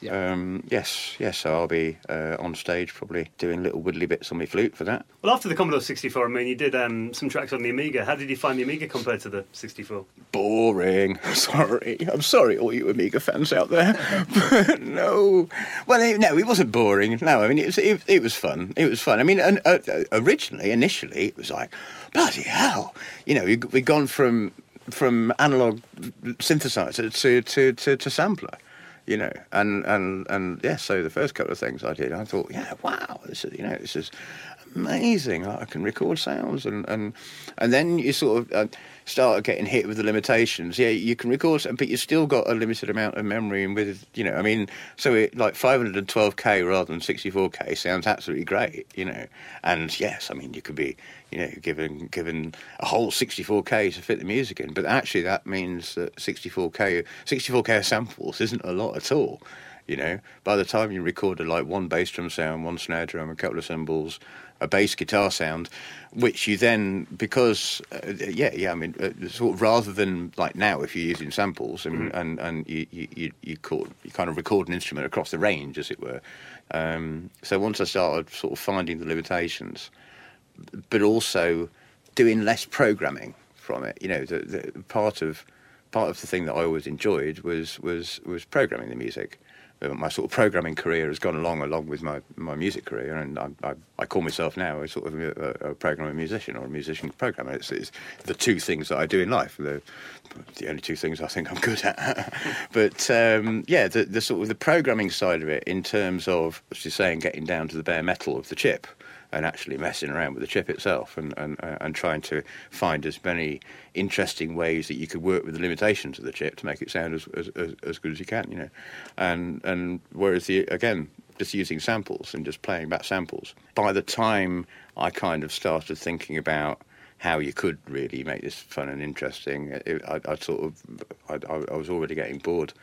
[SPEAKER 2] Yeah.
[SPEAKER 3] Um, yes, yes. So I'll be uh, on stage, probably doing little widdly bits on my flute for that.
[SPEAKER 1] Well, after the Commodore 64, I mean, you did um, some tracks on the Amiga. How did you find the Amiga compared to the 64?
[SPEAKER 3] Boring. Sorry, I'm sorry, all you Amiga fans out there. but no, well, no, it wasn't boring. No, I mean, it was it, it was fun. It was fun. I mean, and, uh, uh, originally, initially, it was like bloody hell. You know, we we'd gone from from analog synthesizer to to, to, to sampler. You know, and and and yeah. So the first couple of things I did, I thought, yeah, wow, this is you know, this is amazing. I can record sounds, and and and then you sort of uh, start getting hit with the limitations. Yeah, you can record, but you've still got a limited amount of memory, and with you know, I mean, so it, like 512k rather than 64k sounds absolutely great, you know. And yes, I mean, you could be, you know, given given a whole 64k to fit the music in, but actually that means that 64k 64k of samples isn't a lot at all. You know, by the time you recorded like one bass drum sound, one snare drum, a couple of cymbals, a bass guitar sound, which you then because uh, yeah yeah I mean uh, sort of rather than like now if you're using samples and and and you you you, you, call, you kind of record an instrument across the range as it were. Um, so once I started sort of finding the limitations, but also doing less programming from it. You know, the, the part of part of the thing that I always enjoyed was was was programming the music. Uh, My sort of programming career has gone along along with my, my music career, and I, I, I call myself now a sort of a, a programmer musician or a musician programmer. It's, it's the two things that I do in life. The the only two things I think I'm good at. but um, yeah, the, the sort of the programming side of it, in terms of, as you're saying, getting down to the bare metal of the chip and actually messing around with the chip itself and, and, uh, and trying to find as many interesting ways that you could work with the limitations of the chip to make it sound as, as, as, as good as you can, you know. And, and whereas, the, again, just using samples and just playing back samples, by the time I kind of started thinking about how you could really make this fun and interesting, it, I, I sort of, I, I was already getting bored.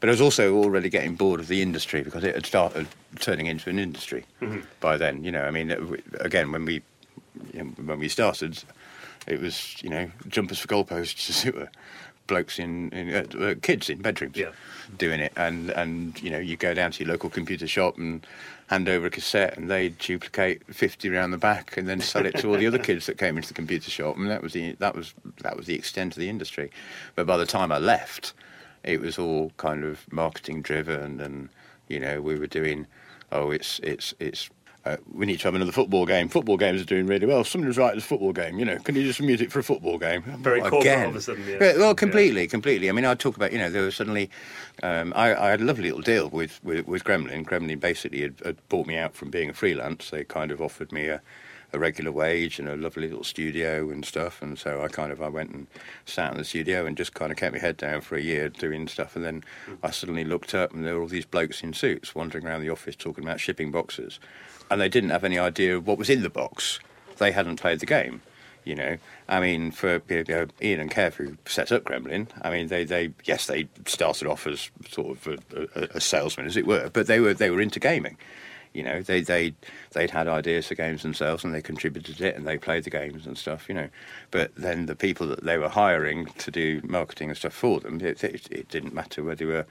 [SPEAKER 3] But I was also already getting bored of the industry because it had started turning into an industry by then. You know, I mean, again, when we you know, when we started, it was you know jumpers for goalposts, as it were, blokes in, in uh, uh, kids in bedrooms
[SPEAKER 1] Yeah.
[SPEAKER 3] doing it, and and you know you go down to your local computer shop and hand over a cassette, and they duplicate fifty around the back, and then sell it to all the other kids that came into the computer shop, and that was the that was that was the extent of the industry. But by the time I left, it was all kind of marketing driven, and you know we were doing, oh it's it's it's. Uh, we need to have another football game. Football games are doing really well. Somebody's writing a football game. You know, can you do some music for a football game?
[SPEAKER 1] Very
[SPEAKER 3] Well, again.
[SPEAKER 1] all of a sudden, yeah.
[SPEAKER 3] Yeah, well,
[SPEAKER 1] Yeah.
[SPEAKER 3] completely, completely. I mean, I talk about you know there was suddenly, um, I, I had a lovely little deal with with, with Gremlin. Gremlin basically had, had bought me out from being a freelance. They kind of offered me a, a regular wage and a lovely little studio and stuff. And so I kind of I went and sat in the studio and just kind of kept my head down for a year doing stuff. And then I suddenly looked up and there were all these blokes in suits wandering around the office talking about shipping boxes, and they didn't have any idea of what was in the box. They hadn't played the game. You know, I mean, for you know, Ian and Kev who set up Gremlin, I mean, they, they yes, they started off as sort of a, a, a salesman, as it were, but they were they were into gaming. You know, they they they'd had ideas for games themselves, and they contributed it, and they played the games and stuff. You know, but then the people that they were hiring to do marketing and stuff for them, it, it, it didn't matter whether you were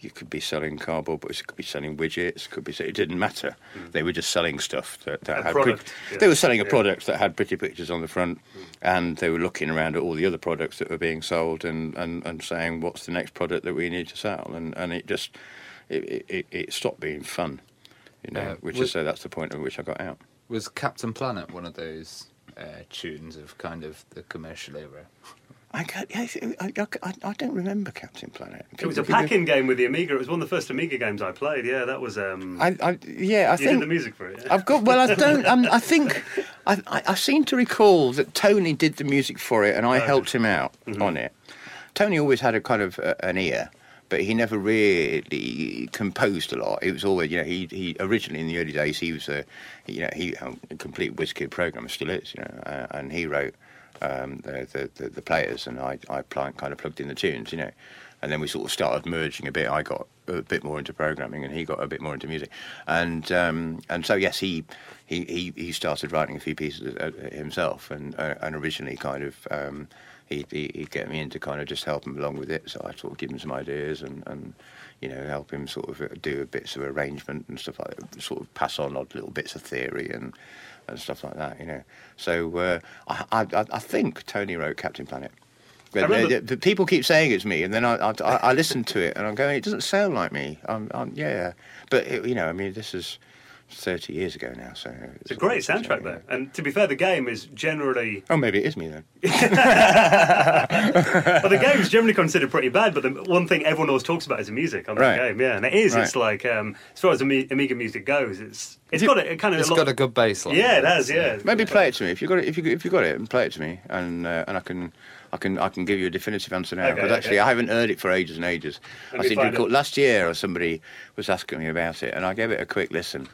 [SPEAKER 3] you could be selling cardboard box, you could be selling widgets, could be it didn't matter. Mm. They were just selling stuff that, that had
[SPEAKER 1] product,
[SPEAKER 3] pretty-
[SPEAKER 1] yeah.
[SPEAKER 3] they were selling a
[SPEAKER 1] Yeah.
[SPEAKER 3] product that had pretty pictures on the front, mm. and they were looking around at all the other products that were being sold and, and, and saying what's the next product that we need to sell, and, and it just it, it, it stopped being fun. You know,
[SPEAKER 2] Uh,
[SPEAKER 3] which
[SPEAKER 2] was-
[SPEAKER 3] is so that's the point at which I got out.
[SPEAKER 2] Was Captain Planet one of those uh, tunes of kind of the commercial era?
[SPEAKER 3] I, can't- I, I, I, I don't remember Captain Planet.
[SPEAKER 1] It was a
[SPEAKER 3] People-
[SPEAKER 1] pack-in game with the Amiga. It was one of the first Amiga games I played. Yeah, that was. Um,
[SPEAKER 3] I, I, yeah, I
[SPEAKER 1] you
[SPEAKER 3] think
[SPEAKER 1] did the music for it. yeah?
[SPEAKER 3] I've got. Well, I don't. Um, I think. I, I, I seem to recall that Tony did the music for it, and I
[SPEAKER 1] Okay.
[SPEAKER 3] helped him out
[SPEAKER 1] Mhm.
[SPEAKER 3] on it. Tony always had a kind of uh, an ear, but he never really composed a lot. It was always, you know, he he originally in the early days he was a, you know, he a complete WizKid programmer still is, you know, uh, and he wrote um, the, the, the the players, and I I pl- kind of plugged in the tunes, you know, and then we sort of started merging a bit. I got a bit more into programming, and he got a bit more into music, and um, and so yes, he he he, he started writing a few pieces uh, himself, and uh, and originally kind of. Um, he'd, he- he'd get me in to kind of just help him along with it. So I sort of give him some ideas and, and you know help him sort of uh, do a bits of arrangement and stuff like that. Sort of pass on odd little bits of theory and and stuff like that. You know. So uh, I, I I think Tony wrote Captain Planet. But
[SPEAKER 1] remember-
[SPEAKER 3] uh, the people keep saying it's me, and then I, I, I, I listen to it and I'm going, it doesn't sound like me. I'm, I'm yeah, but it, you know, I mean, this is 30 years ago now, so
[SPEAKER 1] It's a great soundtrack, though. And to be fair, the game is generally.
[SPEAKER 3] Oh, maybe it is me then.
[SPEAKER 1] well, the game is generally considered pretty bad, but the one thing everyone always talks about is the music on that
[SPEAKER 3] Right.
[SPEAKER 1] game. Yeah, and it is. It's like um, as far as Ami- Amiga music goes, it's it's got a, it kind of.
[SPEAKER 2] It's
[SPEAKER 1] a lot,
[SPEAKER 2] got a good bass line.
[SPEAKER 1] Yeah, it has. Yeah.
[SPEAKER 3] Maybe play it to me if you got it. If you if you got it, and play it to me, and uh, and I can. I can I can give you a definitive answer now
[SPEAKER 1] Okay,
[SPEAKER 3] because actually
[SPEAKER 1] okay.
[SPEAKER 3] I haven't heard it for ages and ages.
[SPEAKER 1] Let
[SPEAKER 3] I
[SPEAKER 1] me
[SPEAKER 3] seem to
[SPEAKER 1] it.
[SPEAKER 3] last year or somebody was asking me about it and I gave it a quick listen.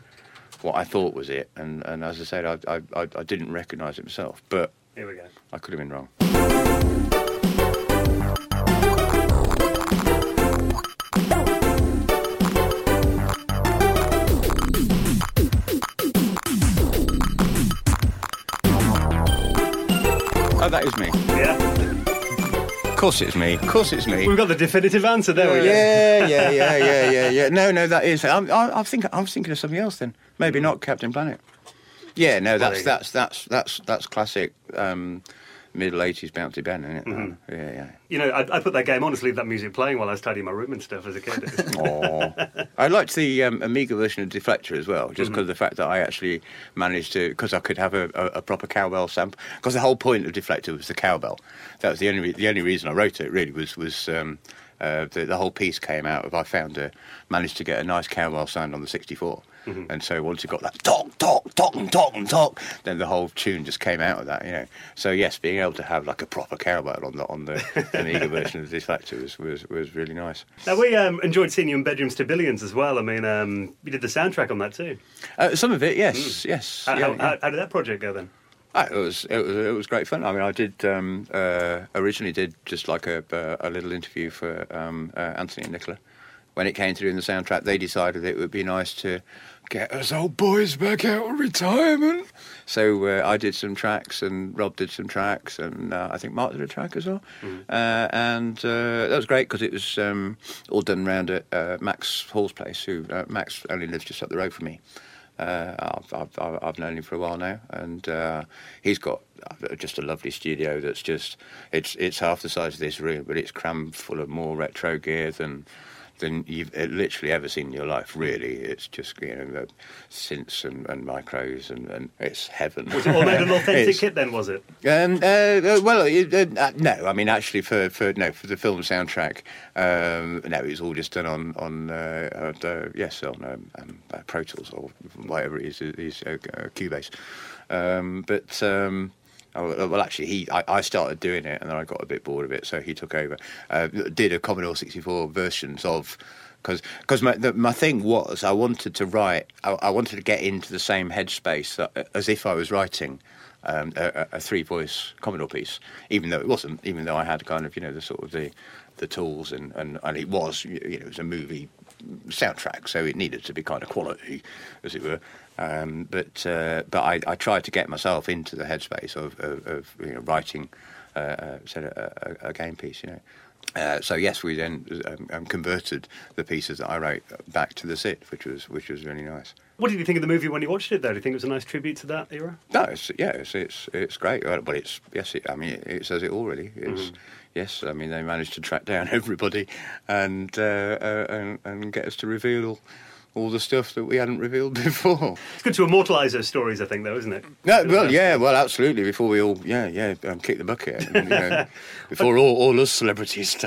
[SPEAKER 3] What I thought was it, and, and as I said, I I, I, didn't recognise it myself, but
[SPEAKER 1] Here we go.
[SPEAKER 3] I could have been wrong. Of course, it's me. Of course, it's me.
[SPEAKER 1] we've got the definitive answer. There we go.
[SPEAKER 3] Yeah, yeah, yeah, yeah, yeah, yeah. No, no, that is. I'm, I, I think I was thinking of something else then. Maybe not Captain Planet. Yeah, no, that's that's that's that's that's classic um, middle eighties Bounty band, isn't it?
[SPEAKER 1] Mm-hmm.
[SPEAKER 3] Yeah, yeah.
[SPEAKER 1] You know, I, I put that game on to leave that music playing while I was tidying my room and stuff as a kid.
[SPEAKER 3] Oh, I liked the um, Amiga version of Deflector as well,
[SPEAKER 1] Mm-hmm.
[SPEAKER 3] just because of the fact that I actually managed to, because I could have a, a, a proper cowbell sample. Because the whole point of Deflector was the cowbell. That was the only the only reason I wrote it. Really was was um, uh, the, the whole piece came out of I found a managed to get a nice cowbell sound on the 64.
[SPEAKER 1] Mm-hmm.
[SPEAKER 3] And so once you got that talk, talk, talk, and talk, and talk, then the whole tune just came out of that, you know. So yes, being able to have like a proper cowbell on the on the Amiga version of Deflector was, was was really nice.
[SPEAKER 1] now we um, enjoyed seeing you in Bedrooms to Billions as well. I mean, um, you did the soundtrack on that too.
[SPEAKER 3] Uh, some of it, yes, yes.
[SPEAKER 1] How,
[SPEAKER 3] yeah,
[SPEAKER 1] how,
[SPEAKER 3] yeah.
[SPEAKER 1] how, did that project go then?
[SPEAKER 3] Ah, it was it was it was great fun. I mean, I did um, uh, originally did just like a a little interview for um, uh, Anthony and Nicola. When it came to doing the soundtrack, they decided it would be nice to get us old boys back out of retirement. So uh, I did some tracks, and Rob did some tracks, and uh, I think Mark did a track as well. Uh, and uh, that was great because it was um, all done round at uh, Max Hall's place. Who uh, Max only lives just up the road from me. Uh, I've, I've, I've known him for a while now, and uh, he's got just a lovely studio that's just it's it's half the size of this room, but it's crammed full of more retro gear than than you've uh, literally ever seen in your life. Really, it's just you know the synths and, and micros, and, and it's heaven.
[SPEAKER 1] Was it all made an authentic kit then? Was it?
[SPEAKER 3] um, uh, uh, well, uh, uh, no. I mean, actually, for, for no for the film soundtrack, um, no, it was all just done on on uh, the- yes on um, um, Pro Tools or whatever it is, it is uh, uh, Cubase. Um, but um, well, actually, he I, I started doing it, and then I got a bit bored of it, so he took over. Uh, did a Commodore sixty four versions of because because my my thing was I wanted to write I, I wanted to get into the same headspace that, as if I was writing um, a, a three voice Commodore piece, even though it wasn't, even though I had kind of you know the sort of the the tools and and, and it was you know it was a movie soundtrack, so it needed to be kind of quality, as it were. Um, but uh, but I, I tried to get myself into the headspace of of, of you know writing uh, uh, said a, a, a game piece, you know. Uh, so yes, we then um, um, converted the pieces that I wrote back to the SID, which was which was really nice.
[SPEAKER 1] What did you think of the movie when you watched it? Though, do you think it was a nice tribute to that era?
[SPEAKER 3] No, it's, yeah, it's it's, it's great, but it's yes, it, I mean, it, it says it all really. It's
[SPEAKER 1] Mm-hmm.
[SPEAKER 3] yes, I mean, they managed to track down everybody and uh, uh, and, and get us to reveal all the stuff that we hadn't revealed before.
[SPEAKER 1] It's good to immortalise those stories, I think, though, isn't it?
[SPEAKER 3] No, well, yeah, well, absolutely. Before we all, yeah, yeah, um, kick the bucket. And, you know, before all, all us celebrities.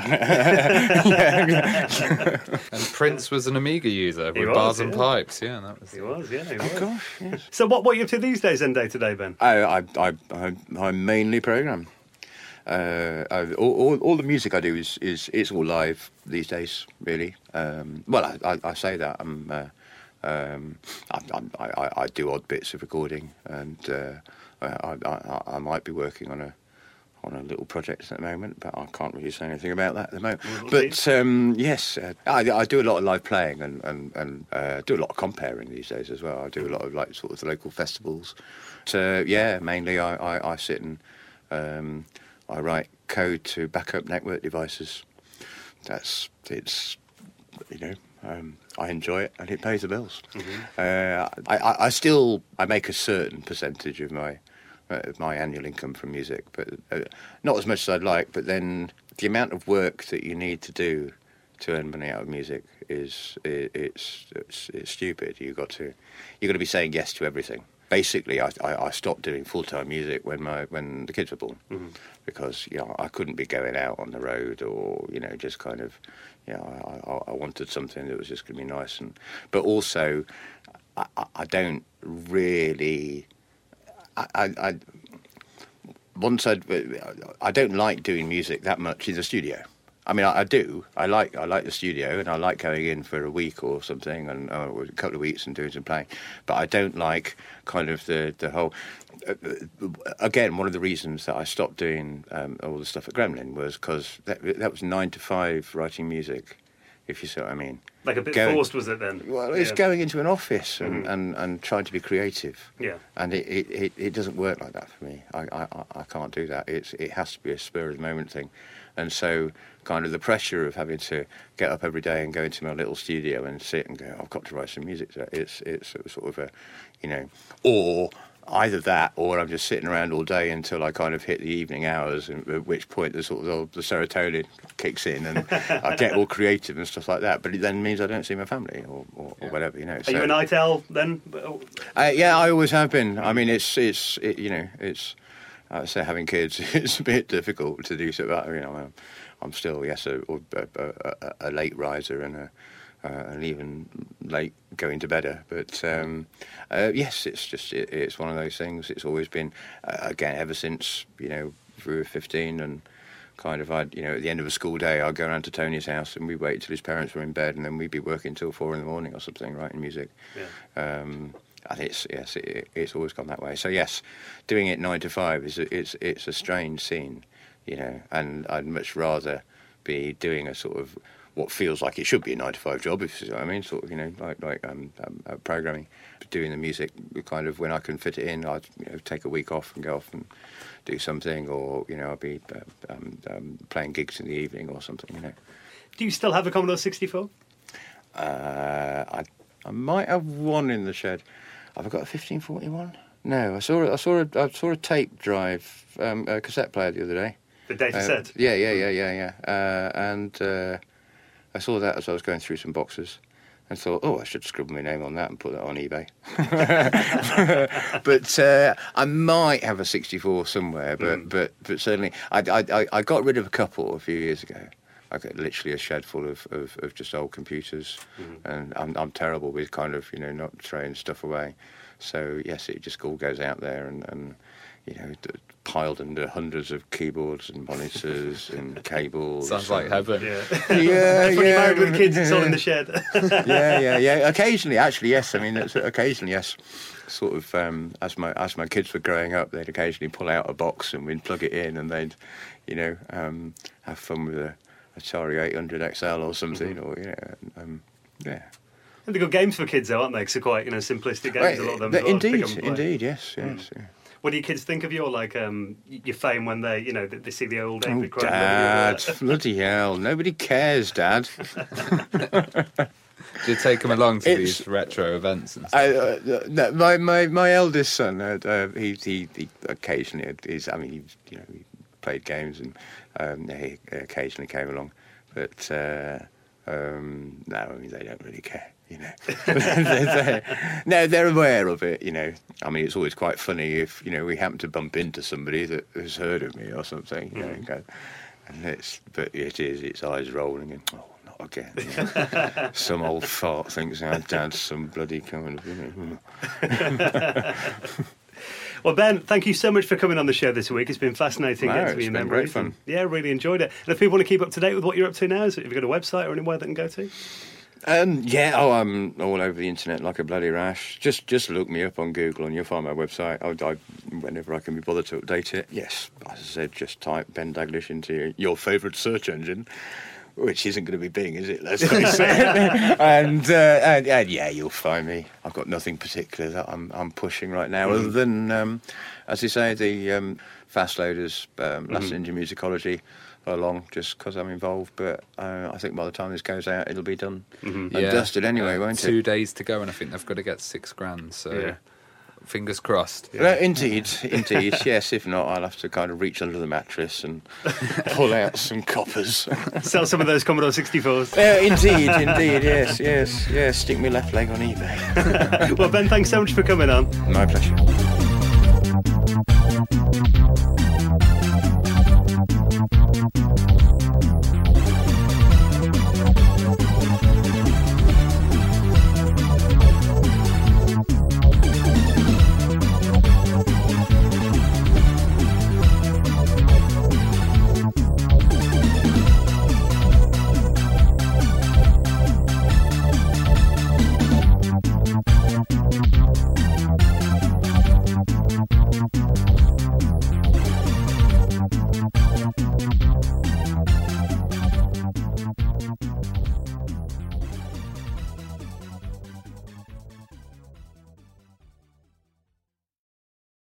[SPEAKER 2] And Prince was an Amiga user
[SPEAKER 1] He
[SPEAKER 2] with
[SPEAKER 1] was,
[SPEAKER 2] bars and pipes. Yeah, that was.
[SPEAKER 1] He was, yeah. He was.
[SPEAKER 3] Oh, Gosh, yes.
[SPEAKER 1] So, what what are you up to these days, then, day to day, Ben?
[SPEAKER 3] I, I, I, I, I mainly program. Uh, all, all, all the music I do is, is it's all live these days, really. Um, well, I, I, I say that I'm, uh, um, I, I'm- I, I, do odd bits of recording, and uh, I, I, I might be working on a on a little project at the moment, but I can't really say anything about that at the moment.
[SPEAKER 1] We'll
[SPEAKER 3] But um, yes, uh, I, I do a lot of live playing and and, and uh, do a lot of comparing these days as well. I do a lot of like sort of local festivals. So yeah, mainly I, I, I sit and um, I write code to backup network devices. That's it's you know. Um, I enjoy it and it pays the bills. Uh, I, I, I still I make a certain percentage of my uh, of my annual income from music, but uh, not as much as I'd like. But then the amount of work that you need to do to earn money out of music is i it's, it's it's stupid. You got to you got to be saying yes to everything. Basically, I, I, I stopped doing full time music when my when the kids were born mm-hmm. because you know I couldn't be going out on the road or you know just kind of you know I, I, wanted something that was just going to be nice and but also I, don't really I, I, I once I I don't like doing music that much in the studio. I mean, I, I do. I like I like the studio, and I like going in for a week or something, and uh, or a couple of weeks and doing some playing. But I don't like kind of the the whole. Uh, again, one of the reasons that I stopped doing um, all the stuff at Gremlin was because that that was nine to five writing music, if you see what I mean.
[SPEAKER 1] Like a bit
[SPEAKER 3] Going-
[SPEAKER 1] forced, was it then?
[SPEAKER 3] Well, it's
[SPEAKER 1] Yeah.
[SPEAKER 3] going into an office and, and, and trying to be creative.
[SPEAKER 1] Yeah.
[SPEAKER 3] And it, it, it, it doesn't work like that for me. I, I, I- I can't do that. It's, it has to be a spur of the moment thing. And so, kind of the pressure of having to get up every day and go into my little studio and sit and go, I've got to write some music. So It's, it's sort of a, you know, or either that or I'm just sitting around all day until I kind of hit the evening hours, and at which point the sort of the serotonin kicks in and I get all creative and stuff like that. But it then means I don't see my family or, or, or whatever, you know.
[SPEAKER 1] Are you an ITEL then?
[SPEAKER 3] Uh, yeah, I always have been. I mean, it's it's it, you know it's I say having kids it's a bit difficult to do so. But you know, I'm, still yes a, a, a, a late riser and a uh, and even late going to bedder. But um, uh, yes, it's just it, it's one of those things. It's always been uh, again ever since you know we were 15 and kind of I'd you know at the end of a school day I'd go around to Tony's house and we'd wait till his parents were in bed and then we'd be working till four in the morning or something writing music.
[SPEAKER 1] yeah.
[SPEAKER 3] Um, and it's yes, it, it's always gone that way. So yes, doing it nine to five is a, it's it's a strange scene, you know. And I'd much rather be doing a sort of what feels like it should be a nine to five job, if you see what I mean. Sort of, you know, like like um, um, uh, programming, doing the music, kind of when I can fit it in. I'd you know take a week off and go off and do something, or you know, I'd be uh, um, um, playing gigs in the evening or something, you know.
[SPEAKER 1] Do you still have a Commodore 64?
[SPEAKER 3] Uh, I I might have one in the shed. Have I got a fifteen forty one? No, I saw a- I saw a, I saw a tape drive, um, a cassette player the other day.
[SPEAKER 1] The data
[SPEAKER 3] Uh,
[SPEAKER 1] set?
[SPEAKER 3] Yeah, yeah, yeah, yeah, yeah. Uh, and uh, I saw that as I was going through some boxes. And thought, oh, I should scribble my name on that and put that on eBay. but uh, I might have a 64 somewhere, but but but certainly, I, I I- I got rid of a couple a few years ago. I got literally a shed full of, of, of just old computers, and I'm I'm terrible with kind of you know not throwing stuff away. So yes, it just all goes out there and, and you know piled under hundreds of keyboards and monitors and cables.
[SPEAKER 2] Sounds like
[SPEAKER 3] and-
[SPEAKER 2] heaven.
[SPEAKER 1] Yeah.
[SPEAKER 3] Yeah,
[SPEAKER 1] When you're
[SPEAKER 3] yeah.
[SPEAKER 1] married with kids, it's all in the shed.
[SPEAKER 3] yeah, yeah, yeah. Occasionally, actually, yes. I mean, it's, occasionally, yes. Sort of um, as my as my kids were growing up, they'd occasionally pull out a box and we'd plug it in, and they'd, you know, um, have fun with a Atari 800 XL or something, or you know, um, yeah.
[SPEAKER 1] and they're good games for kids, though, aren't they? Because they're quite, you know, simplistic games. a lot of them. as well. Pick
[SPEAKER 3] indeed,
[SPEAKER 1] up and play.
[SPEAKER 3] indeed, yes, yes. yeah.
[SPEAKER 1] What do your kids think of you, or like um, your fame when they, you know, they, they see the old
[SPEAKER 3] Oh,
[SPEAKER 1] David Crane?
[SPEAKER 3] Dad, bloody hell! Nobody cares, Dad.
[SPEAKER 2] Do you take them along to
[SPEAKER 3] It's-
[SPEAKER 2] these retro events and stuff?
[SPEAKER 3] I, uh, no, my, my my eldest son, uh, uh, he, he he occasionally is. I mean, he, you know, he played games and um, he occasionally came along, but uh, um, no, I mean they don't really care. You know, no, they're aware of it. You know, I mean, it's always quite funny if you know we happen to bump into somebody that has heard of me or something. You know, mm. and, go, and it's but it is it's eyes rolling and oh, not again. you know. some old fart thinks our dad's some bloody kind of you know.
[SPEAKER 1] Well, Ben, thank you so much for coming on the show this week. It's been fascinating getting to be your
[SPEAKER 3] been
[SPEAKER 1] memories.
[SPEAKER 3] great fun.
[SPEAKER 1] Yeah, really enjoyed it. And if people want to keep up to date with what you're up to now, have you got a website or anywhere they can go to?
[SPEAKER 3] Um, yeah, oh, I'm all over the internet like a bloody rash. Just just look me up on Google and you'll find my website. I, I, whenever I can be bothered to update it. Yes, as I said, just type Ben Daglish into your, your favourite search engine. Which isn't going to be Bing, is it? Let's face it. and, uh, and and yeah, you'll find me. I've got nothing particular that I'm I'm pushing right now, other than, um, as you say, the um, Fast Loaders um, Last Ninja Musicology along, just because I'm involved. But uh, I think by the time this goes out, it'll be done and dusted anyway,
[SPEAKER 2] Uh,
[SPEAKER 3] won't
[SPEAKER 2] Two
[SPEAKER 3] it?
[SPEAKER 2] days to go, and I think they've got to get six grand. So
[SPEAKER 1] Yeah.
[SPEAKER 2] fingers crossed.
[SPEAKER 3] No, indeed, indeed. yes, if not, I'll have to kind of reach under the mattress and pull out some coppers.
[SPEAKER 1] Sell some of those Commodore 64s.
[SPEAKER 3] Yeah, indeed, indeed. Yes, yes, yes. Stick my left leg on eBay.
[SPEAKER 1] well, Ben, thanks so much for coming on.
[SPEAKER 3] My pleasure.